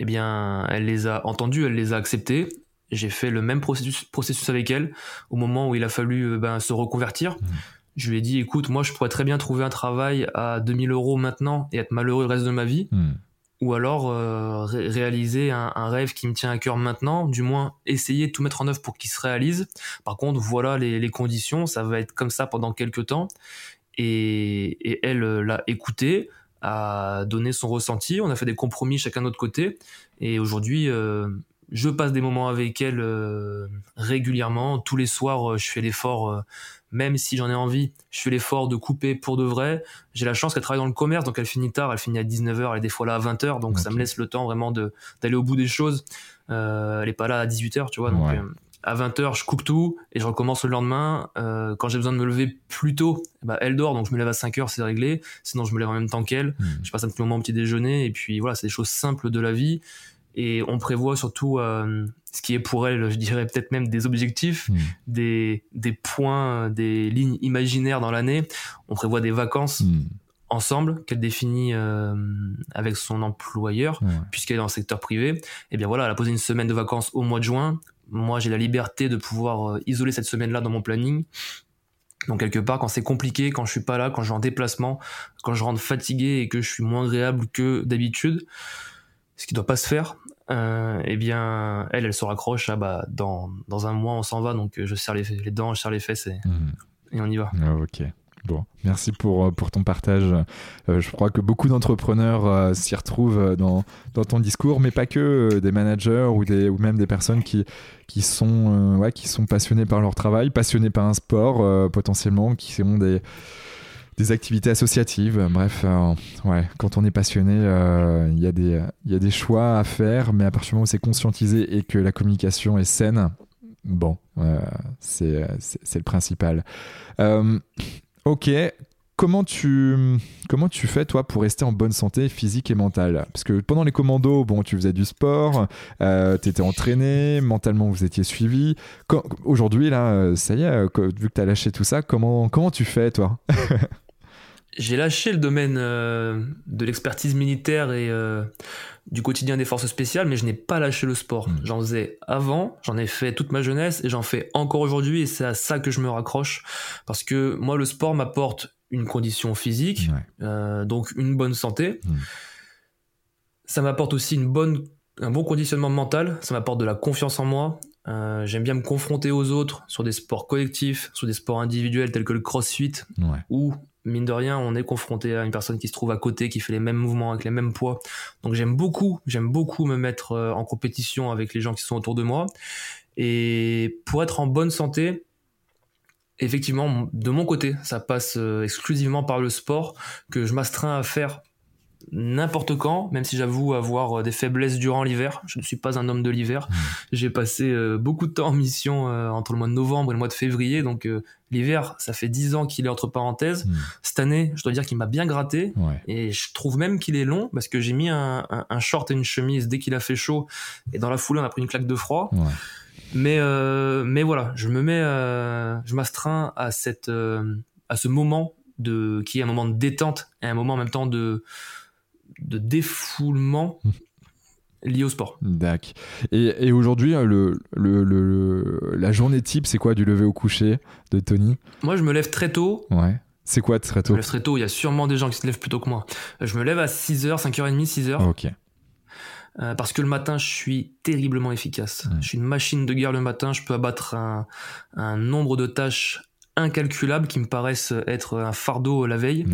Eh bien, elle les a entendues, elle les a acceptées. J'ai fait le même processus, processus avec elle au moment où il a fallu euh, ben, se reconvertir. Hmm. Je lui ai dit, écoute, moi, je pourrais très bien trouver un travail à 2000 euros maintenant et être malheureux le reste de ma vie. Hmm ou alors euh, réaliser un, rêve qui me tient à cœur maintenant, du moins essayer de tout mettre en œuvre pour qu'il se réalise. Par contre, voilà les, conditions, ça va être comme ça pendant quelques temps. Et, elle euh, l'a écouté, a donné son ressenti, on a fait des compromis chacun de notre côté, et aujourd'hui, euh, je passe des moments avec elle régulièrement. Tous les soirs, je fais l'effort même si j'en ai envie, je fais l'effort de couper pour de vrai. J'ai la chance qu'elle travaille dans le commerce, donc elle finit tard, elle finit à 19h, elle est des fois là à 20h, donc ça me laisse le temps vraiment d'aller au bout des choses. Euh, elle est pas là à 18h, tu vois, donc euh, à 20h, je coupe tout et je recommence le lendemain. Euh, quand j'ai besoin de me lever plus tôt, bah, elle dort, donc je me lève à 5h, c'est réglé. Sinon, je me lève en même temps qu'elle. Hmm. Je passe un petit moment au petit déjeuner et puis voilà, c'est des choses simples de la vie. Et on prévoit surtout ce qui est pour elle, je dirais peut-être même des objectifs, hmm. des, des points, des lignes imaginaires dans l'année. On prévoit des vacances. Hmm. ensemble qu'elle définit euh, avec son employeur puisqu'elle est dans le secteur privé et eh bien voilà elle a posé une semaine de vacances au mois de juin moi j'ai la liberté de pouvoir euh, isoler cette semaine là dans mon planning donc quelque part, quand c'est compliqué, quand je suis pas là, quand je suis en déplacement, quand je rentre fatigué et que je suis moins agréable que d'habitude, ce qui doit pas se faire, euh, eh bien, elle, elle se raccroche. Ah, bah, dans, dans un mois, on s'en va, donc euh, je serre les, les, dents, je serre les fesses et, et on y va. Ah, ok. Bon, merci pour, euh, pour ton partage. je crois que beaucoup d'entrepreneurs s'y retrouvent dans, dans, ton discours, mais pas que des managers ou, des, ou même des personnes qui, qui, sont, ouais, qui sont passionnés par leur travail, passionnés par un sport potentiellement, qui ont des, des activités associatives. Bref, euh, ouais, quand on est passionné, euh, il y, a des, y a des choix à faire, mais à partir du moment où c'est conscientisé et que la communication est saine, bon, euh, c'est le principal. ok, comment tu, comment tu fais, toi, pour rester en bonne santé physique et mentale? Parce que pendant les commandos, bon, tu faisais du sport, tu étais entraîné, mentalement, vous étiez suivi. Aujourd'hui, là, ça y est, vu que tu as lâché tout ça, comment, comment tu fais, toi? [laughs] J'ai lâché le domaine euh, de l'expertise militaire et euh, du quotidien des forces spéciales, mais je n'ai pas lâché le sport. Hmm. J'en faisais avant, j'en ai fait toute ma jeunesse et j'en fais encore aujourd'hui et c'est à ça que je me raccroche parce que moi le sport m'apporte une condition physique, euh, donc une bonne santé. Hmm. Ça m'apporte aussi une bonne, un bon conditionnement mental, ça m'apporte de la confiance en moi. Euh, j'aime bien me confronter aux autres sur des sports collectifs, sur des sports individuels tels que le crossfit, ou mine de rien, on est confronté à une personne qui se trouve à côté, qui fait les mêmes mouvements avec les mêmes poids. Donc j'aime beaucoup, j'aime beaucoup me mettre euh, en compétition avec les gens qui sont autour de moi. Et pour être en bonne santé, effectivement, de mon côté, ça passe euh, exclusivement par le sport que je m'astreins à faire n'importe quand, même si j'avoue avoir euh, des faiblesses durant l'hiver. Je ne suis pas un homme de l'hiver. Mmh. J'ai passé euh, beaucoup de temps en mission euh, entre le mois de novembre et le mois de février, donc l'hiver, ça fait dix ans qu'il est entre parenthèses. Mmh. Cette année, je dois dire qu'il m'a bien gratté, et je trouve même qu'il est long parce que j'ai mis un, short et une chemise dès qu'il a fait chaud, et dans la foulée, on a pris une claque de froid. Mais mais voilà, je me mets, je m'astreins à cette à ce moment de qui est un moment de détente et un moment en même temps de de défoulement lié au sport. D'accord. Et, aujourd'hui, euh, le, le, la journée type, c'est quoi du lever au coucher de Tony? Moi, je me lève très tôt. Ouais. C'est quoi très tôt? Je me lève très tôt. Il y a sûrement des gens qui se lèvent plus tôt que moi. Je me lève à 6h, 5h30, 6h. Ok. Euh, parce que le matin, je suis terriblement efficace. Je suis une machine de guerre le matin. Je peux abattre un, un nombre de tâches incalculables qui me paraissent être un fardeau la veille.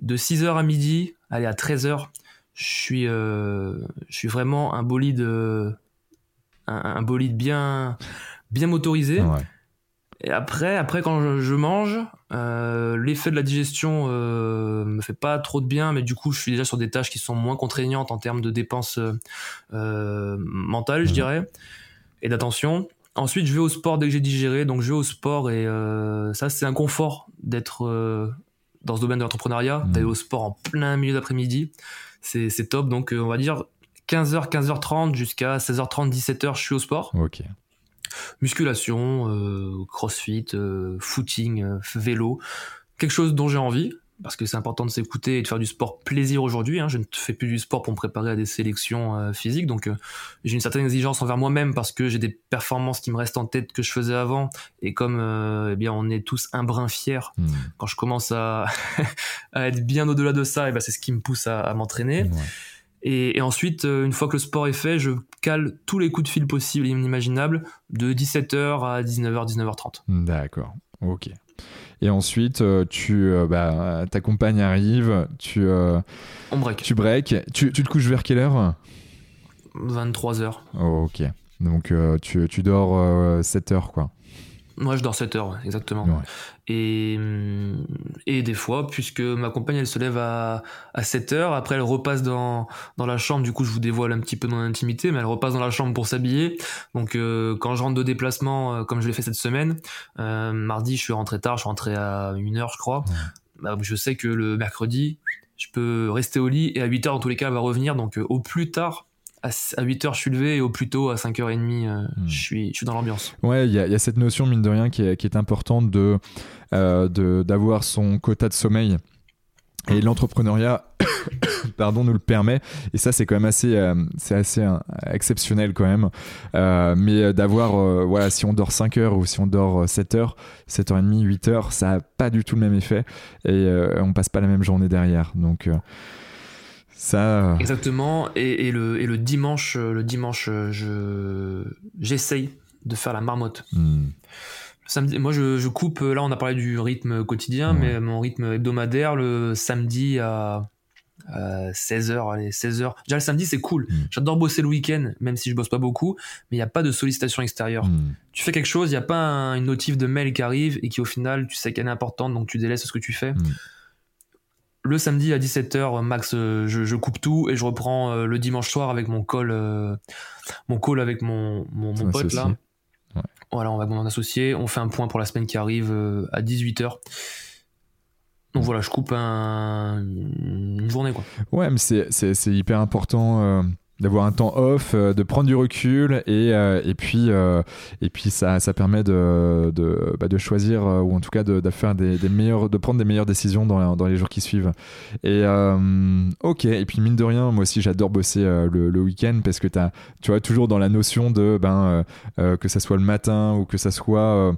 De 6h à midi, allez, à 13h, je suis, euh, je suis vraiment un bolide, euh, un, bolide bien, bien motorisé. Et après, après quand je, mange, euh, l'effet de la digestion me fait pas trop de bien, mais du coup, je suis déjà sur des tâches qui sont moins contraignantes en termes de dépenses mentales, je dirais, et d'attention. Ensuite, je vais au sport dès que j'ai digéré, donc je vais au sport et ça, c'est un confort d'être dans ce domaine de l'entrepreneuriat, d'aller au sport en plein milieu d'après-midi c'est top. Donc, euh, on va dire 15h, 15h30 jusqu'à 16h30, 17h, je suis au sport. Ok. Musculation, euh, crossfit, euh, footing, vélo, quelque chose dont j'ai envie parce que c'est important de s'écouter et de faire du sport plaisir aujourd'hui. Hein. Je ne fais plus du sport pour me préparer à des sélections physiques, donc j'ai une certaine exigence envers moi-même parce que j'ai des performances qui me restent en tête que je faisais avant. Et comme eh bien on est tous un brin fiers, hmm. quand je commence à, [laughs] à être bien au-delà de ça, et ben c'est ce qui me pousse à, m'entraîner. Et, ensuite, euh, une fois que le sport est fait, je cale tous les coups de fil possibles et inimaginables de 17h à 19h, 19h30. D'accord, ok. Et ensuite, euh, tu, euh, bah, ta compagne arrive, tu, On break. Tu break. Tu, tu, te couches vers quelle heure? 23h. ok. Donc tu, tu dors 7 heures, quoi. Moi, je dors 7 heures, exactement. Et, hum, et des fois, puisque ma compagne, elle se lève à, à 7 heures, après elle repasse dans, dans la chambre, du coup, je vous dévoile un petit peu mon intimité, mais elle repasse dans la chambre pour s'habiller. Donc, euh, quand je rentre de déplacement, euh, comme je l'ai fait cette semaine, euh, mardi, je suis rentré tard, je suis rentré à 1 heure, je crois. Bah, je sais que le mercredi, je peux rester au lit et à 8 heures, dans tous les cas, elle va revenir. Donc, au plus tard, à 8h je suis levé et au plus tôt à 5h30 euh, hmm. je, suis, je suis dans l'ambiance. Ouais, il y, y, a cette notion mine de rien qui est, qui est importante de euh, d'avoir son quota de sommeil. Et l'entrepreneuriat, [coughs] pardon, nous le permet. Et ça, c'est quand même assez, euh, c'est assez exceptionnel quand même. mais d'avoir, voilà, si on dort 5 heures ou si on dort 7 heures, 7h30, 8 heures, ça n'a pas du tout le même effet. Et on passe pas la même journée derrière. Donc, ça... Exactement. Et, le, et le dimanche, le dimanche, je j'essaye de faire la marmotte. Hmm. Samedi, moi, je, coupe. Là, on a parlé du rythme quotidien, mais mon rythme hebdomadaire, le samedi à, 16h, allez, 16h. Déjà, le samedi, c'est cool. Hmm. J'adore bosser le week-end, même si je bosse pas beaucoup, mais il n'y a pas de sollicitation extérieure. Hmm. Tu fais quelque chose, il n'y a pas une notif de mail qui arrive et qui, au final, tu sais qu'elle est importante, donc tu délaisses ce que tu fais le samedi à 17h, max, euh, je, coupe tout et je reprends euh, le dimanche soir avec mon call, euh, mon call avec mon, mon, pote là. Voilà, on va mon associé, on fait un point pour la semaine qui arrive à 18h. Donc voilà, je coupe un, une journée. Quoi. Ouais, mais c'est hyper important d'avoir un temps off, euh, de prendre du recul et, euh, et puis, euh, et puis ça, ça permet de, de, bah, choisir ou en tout cas de, des, de prendre des meilleures décisions dans, dans les jours qui suivent. Et ok, et puis mine de rien, moi aussi j'adore bosser le, le week-end parce que as, tu vois, toujours dans la notion de ben, que ça soit le matin ou que ça soit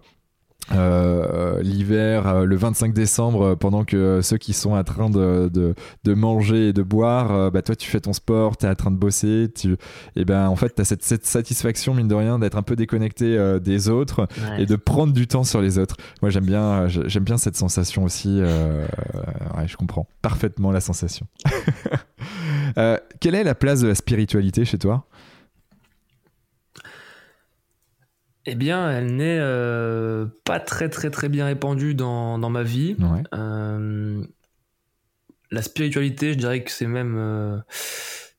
euh, l'hiver, euh, le 25 décembre, euh, pendant que ceux qui sont en train de, de, de manger et de boire, bah toi tu fais ton sport, tu es en train de bosser, tu... et ben en fait tu as cette, cette, satisfaction, mine de rien, d'être un peu déconnecté des autres et de prendre du temps sur les autres. Moi j'aime bien, j'aime bien cette sensation aussi. ouais, je comprends parfaitement la sensation. [laughs] quelle est la place de la spiritualité chez toi? Eh bien, elle n'est euh, pas très très très bien répandue dans, dans ma vie. Euh, la spiritualité, je dirais que c'est même euh,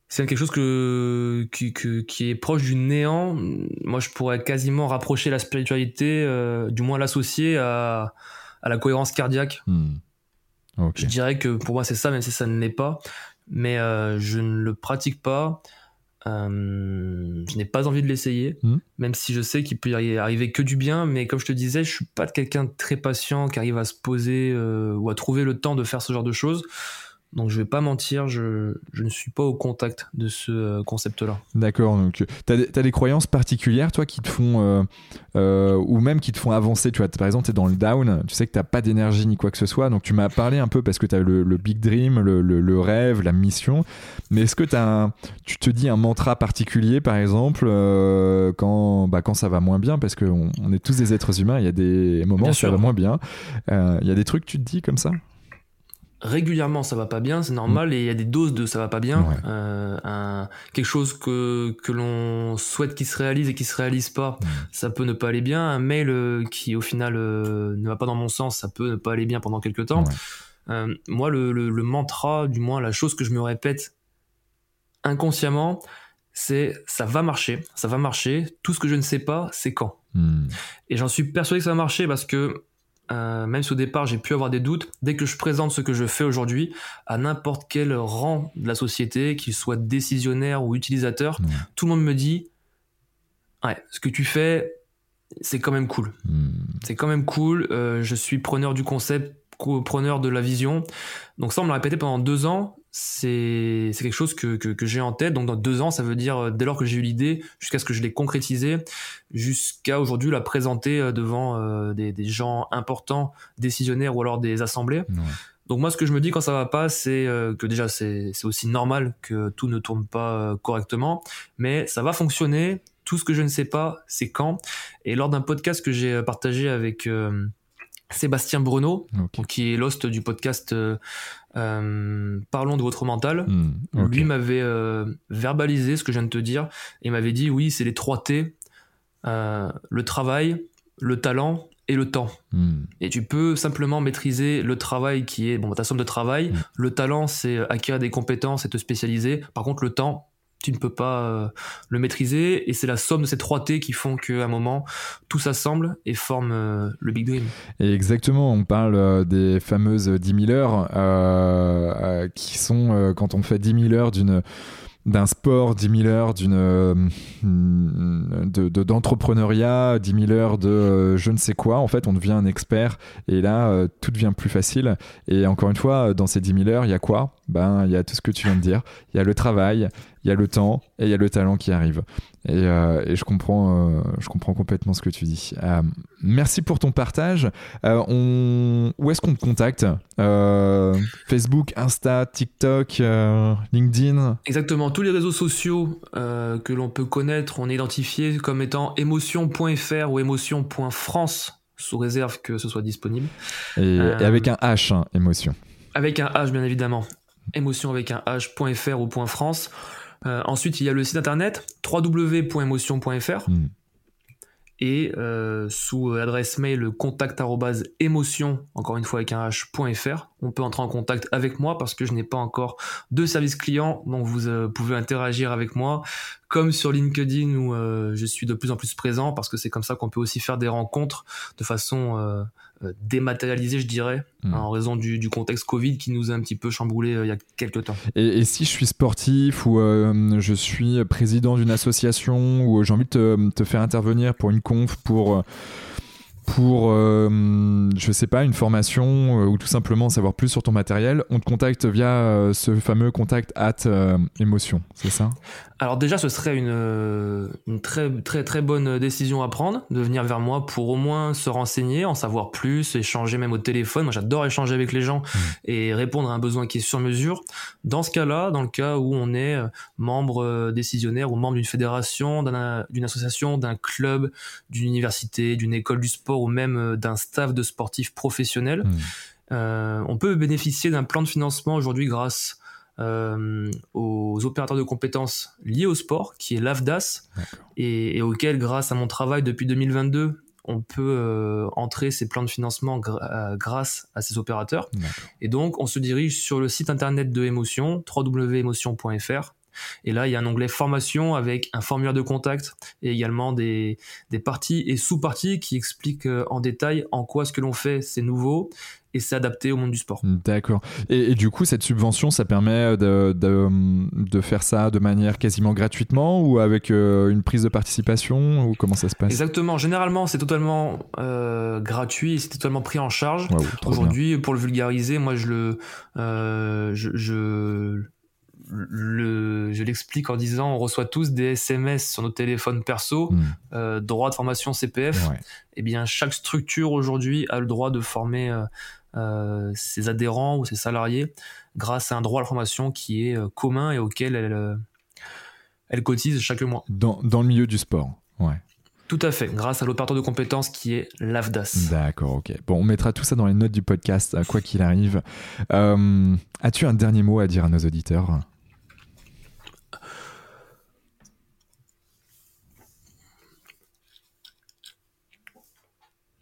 c'est quelque chose que, qui, qui, est proche du néant. Moi, je pourrais quasiment rapprocher la spiritualité, du moins l'associer à, à la cohérence cardiaque. Hmm. Je dirais que pour moi c'est ça, même si ça ne l'est pas. Mais je ne le pratique pas. Euh, je n'ai pas envie de l'essayer, hmm. même si je sais qu'il peut y arriver que du bien. Mais comme je te disais, je suis pas quelqu'un de très patient qui arrive à se poser euh, ou à trouver le temps de faire ce genre de choses. Donc je vais pas mentir, je, je, ne suis pas au contact de ce euh, concept-là. D'accord, donc tu as, des croyances particulières, toi, qui te font, euh, euh, ou même qui te font avancer. Tu vois, par exemple, tu es dans le down, tu sais que tu n'as pas d'énergie ni quoi que ce soit, donc tu m'as parlé un peu parce que tu as le, le, big dream, le, le, rêve, la mission, mais est-ce que as tu te dis un mantra particulier, par exemple, quand, bah, quand ça va moins bien, parce qu'on on est tous des êtres humains, il y a des moments où ça va moins bien, il y a des trucs que tu te dis comme ça? Régulièrement ça va pas bien, c'est normal, et il y a des doses de ça va pas bien. Euh, quelque chose que, que l'on souhaite qu'il se réalise et qui se réalise pas, ça peut ne pas aller bien. Un mail euh, qui au final euh, ne va pas dans mon sens, ça peut ne pas aller bien pendant quelques temps. moi, le, le, mantra, du moins la chose que je me répète inconsciemment, c'est ça va marcher, ça va marcher. Tout ce que je ne sais pas, c'est quand. Mm. Et j'en suis persuadé que ça va marcher parce que euh, même si au départ j'ai pu avoir des doutes, dès que je présente ce que je fais aujourd'hui à n'importe quel rang de la société, qu'il soit décisionnaire ou utilisateur, tout le monde me dit Ouais, ce que tu fais, c'est quand même cool. Hmm. C'est quand même cool. Euh, je suis preneur du concept, preneur de la vision. Donc, ça, on me l'a répété pendant deux ans c'est quelque chose que, que, j'ai en tête. Donc dans deux ans, ça veut dire euh, dès lors que j'ai eu l'idée, jusqu'à ce que je l'ai concrétisé, jusqu'à aujourd'hui la présenter euh, devant euh, des, des, gens importants, décisionnaires ou alors des assemblées. Donc moi, ce que je me dis quand ça va pas, c'est que déjà c'est aussi normal que tout ne tourne pas correctement, mais ça va fonctionner. Tout ce que je ne sais pas, c'est quand. Et lors d'un podcast que j'ai partagé avec Sébastien Bruno, qui est l'host du podcast euh, euh, Parlons de votre mental. Hmm, Lui m'avait euh, verbalisé ce que je viens de te dire et m'avait dit oui, c'est les trois T le travail, le talent et le temps. Hmm. Et tu peux simplement maîtriser le travail qui est bon, ta somme de travail. Hmm. Le talent, c'est acquérir des compétences et te spécialiser. Par contre, le temps, tu ne peux pas euh, le maîtriser et c'est la somme de ces trois T qui font qu'à un moment tout s'assemble et forme euh, le Big Dream. Et exactement, on parle euh, des fameuses 10 000 heures qui sont quand on fait 10 000 heures d'une d'un sport, 10 000 heures d'une d'entrepreneuriat, de, 10 000 heures de je ne sais quoi. En fait, on devient un expert et là, tout devient plus facile. Et encore une fois, dans ces 10 000 heures, il y a quoi? Ben, il y a tout ce que tu viens de dire. Il y a le travail, il y a le temps et il y a le talent qui arrive. Et, euh, je, comprends, euh, je comprends complètement ce que tu dis. Euh, merci pour ton partage. on... Où est-ce qu'on te contacte? Facebook, Insta, TikTok, LinkedIn? Exactement, tous les réseaux sociaux que l'on peut connaître, on est identifié comme étant émotion.fr ou émotion.france, sous réserve que ce soit disponible. Et, avec un H, hein, émotion. Avec un H, bien évidemment. Émotion avec un H.fr ou .france. Euh, ensuite, il y a le site internet www.emotion.fr hmm. et euh, sous l'adresse mail contact émotion encore une fois avec un h.fr. on peut entrer en contact avec moi parce que je n'ai pas encore de service client, donc vous euh, pouvez interagir avec moi, comme sur LinkedIn où euh, je suis de plus en plus présent parce que c'est comme ça qu'on peut aussi faire des rencontres de façon euh, dématérialisée, je dirais, hmm. en raison du, contexte Covid qui nous a un petit peu chamboulé il y a quelques temps. Et, si je suis sportif ou je suis président d'une association ou j'ai envie de te, te, faire intervenir pour une conf, pour pour, euh, je sais pas, une formation euh, ou tout simplement savoir plus sur ton matériel, on te contacte via euh, ce fameux contact at émotion, c'est ça? Alors déjà, ce serait une, euh, une, très très très bonne décision à prendre, de venir vers moi pour au moins se renseigner, en savoir plus, échanger même au téléphone. Moi, j'adore échanger avec les gens mmh. et répondre à un besoin qui est sur mesure. Dans ce cas-là, dans le cas où on est euh, membre euh, décisionnaire ou membre d'une fédération, d'une association, d'un club, d'une université, d'une école du sport ou même d'un staff de sportifs professionnels, mmh. on peut bénéficier d'un plan de financement aujourd'hui grâce euh, aux opérateurs de compétences liés au sport, qui est l'AFDAS, et, auquel, grâce à mon travail depuis 2022, on peut euh, entrer ces plans de financement euh, grâce à ces opérateurs. Et donc, on se dirige sur le site internet de Emotion, www.emotion.fr. Et là, il y a un onglet formation avec un formulaire de contact et également des, des parties et sous-parties qui expliquent en détail en quoi ce que l'on fait c'est nouveau et c'est adapté au monde du sport. D'accord. Et, du coup, cette subvention, ça permet de, de, faire ça de manière quasiment gratuitement ou avec euh, une prise de participation ou comment ça se passe? Exactement. Généralement, c'est totalement euh, gratuit et c'est totalement pris en charge. Aujourd'hui, pour le vulgariser, moi, je le, euh, je, je le, je l'explique en disant on reçoit tous des SMS sur nos téléphones perso, hmm. droit de formation CPF. Et eh bien, chaque structure aujourd'hui a le droit de former euh, ses adhérents ou ses salariés grâce à un droit à la formation qui est euh, commun et auquel elle, euh, elle cotise chaque mois. Dans, dans le milieu du sport, ouais. Tout à fait, grâce à l'opérateur de compétences qui est l'AFDAS. D'accord, ok. Bon, on mettra tout ça dans les notes du podcast, quoi qu'il arrive. As-tu un dernier mot à dire à nos auditeurs?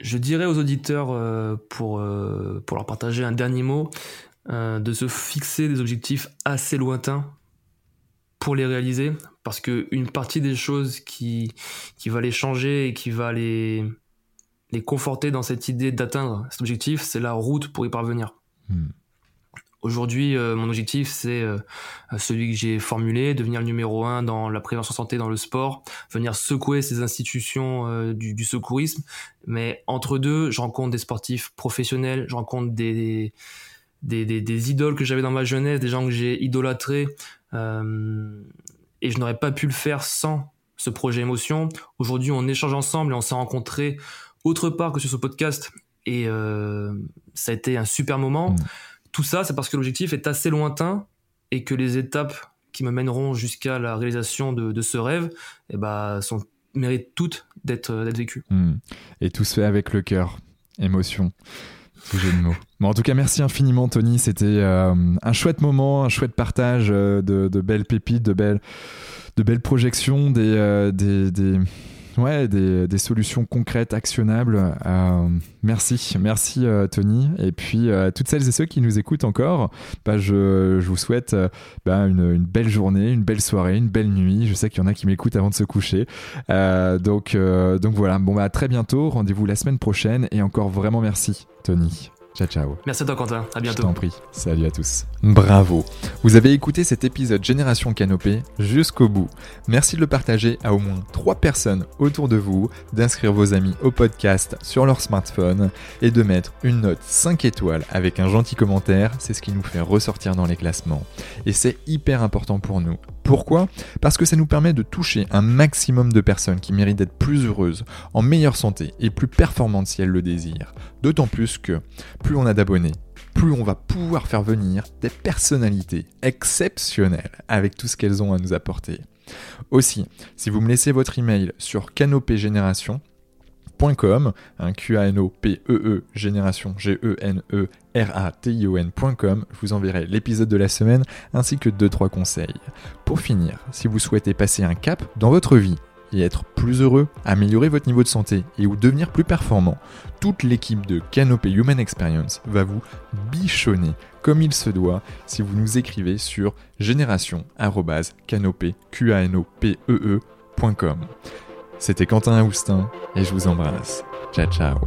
Je dirais aux auditeurs, euh, pour, euh, pour leur partager un dernier mot, euh, de se fixer des objectifs assez lointains pour les réaliser, parce qu'une partie des choses qui, qui va les changer et qui va les, les conforter dans cette idée d'atteindre cet objectif, c'est la route pour y parvenir. Hmm. Aujourd'hui, euh, mon objectif, c'est euh, celui que j'ai formulé, devenir le numéro un dans la prévention santé dans le sport, venir secouer ces institutions euh, du, secourisme. Mais entre deux, je rencontre des sportifs professionnels, je rencontre des, idoles que j'avais dans ma jeunesse, des gens que j'ai idolâtrés. et je n'aurais pas pu le faire sans ce projet émotion. Aujourd'hui, on échange ensemble et on s'est rencontrés autre part que sur ce podcast. Et ça a été un super moment. Mmh. Tout ça, c'est parce que l'objectif est assez lointain et que les étapes qui me mèneront jusqu'à la réalisation de, ce rêve eh ben, sont, méritent toutes d'être vécues. Hmm. Et tout se fait avec le cœur, émotion. Tout jeu de mots. En tout cas, merci infiniment, Tony. C'était euh, un chouette moment, un chouette partage euh, de, belles pépites, de belles, projections, euh, des ouais, des, solutions concrètes, actionnables. Euh, merci, merci euh, Tony. Et puis, euh, toutes celles et ceux qui nous écoutent encore, bah, je, vous souhaite bah, une, une, belle journée, une belle soirée, une belle nuit. Je sais qu'il y en a qui m'écoutent avant de se coucher. donc, donc voilà, bon, bah, à très bientôt. Rendez-vous la semaine prochaine. Et encore vraiment merci, Tony. Ciao, ciao. Merci à toi, Quentin. À bientôt. Je t'en prie. Salut à tous. Bravo. Vous avez écouté cet épisode Génération Canopée jusqu'au bout. Merci de le partager à au moins 3 personnes autour de vous, d'inscrire vos amis au podcast sur leur smartphone et de mettre une note 5 étoiles avec un gentil commentaire. C'est ce qui nous fait ressortir dans les classements. Et c'est hyper important pour nous. Pourquoi? Parce que ça nous permet de toucher un maximum de personnes qui méritent d'être plus heureuses, en meilleure santé et plus performantes si elles le désirent. D'autant plus que plus on a d'abonnés, plus on va pouvoir faire venir des personnalités exceptionnelles avec tout ce qu'elles ont à nous apporter. Aussi, si vous me laissez votre email sur canopégénération, un q a n o p e génération g e n e r a t i o n.com, je vous enverrai l'épisode de la semaine ainsi que 2 3 conseils. Pour finir, si vous souhaitez passer un cap dans votre vie, et être plus heureux, améliorer votre niveau de santé et ou devenir plus performant, toute l'équipe de Canopé Human Experience va vous bichonner comme il se doit si vous nous écrivez sur génération.canopé.com. C'était Quentin Aoustin et je vous embrasse. Ciao ciao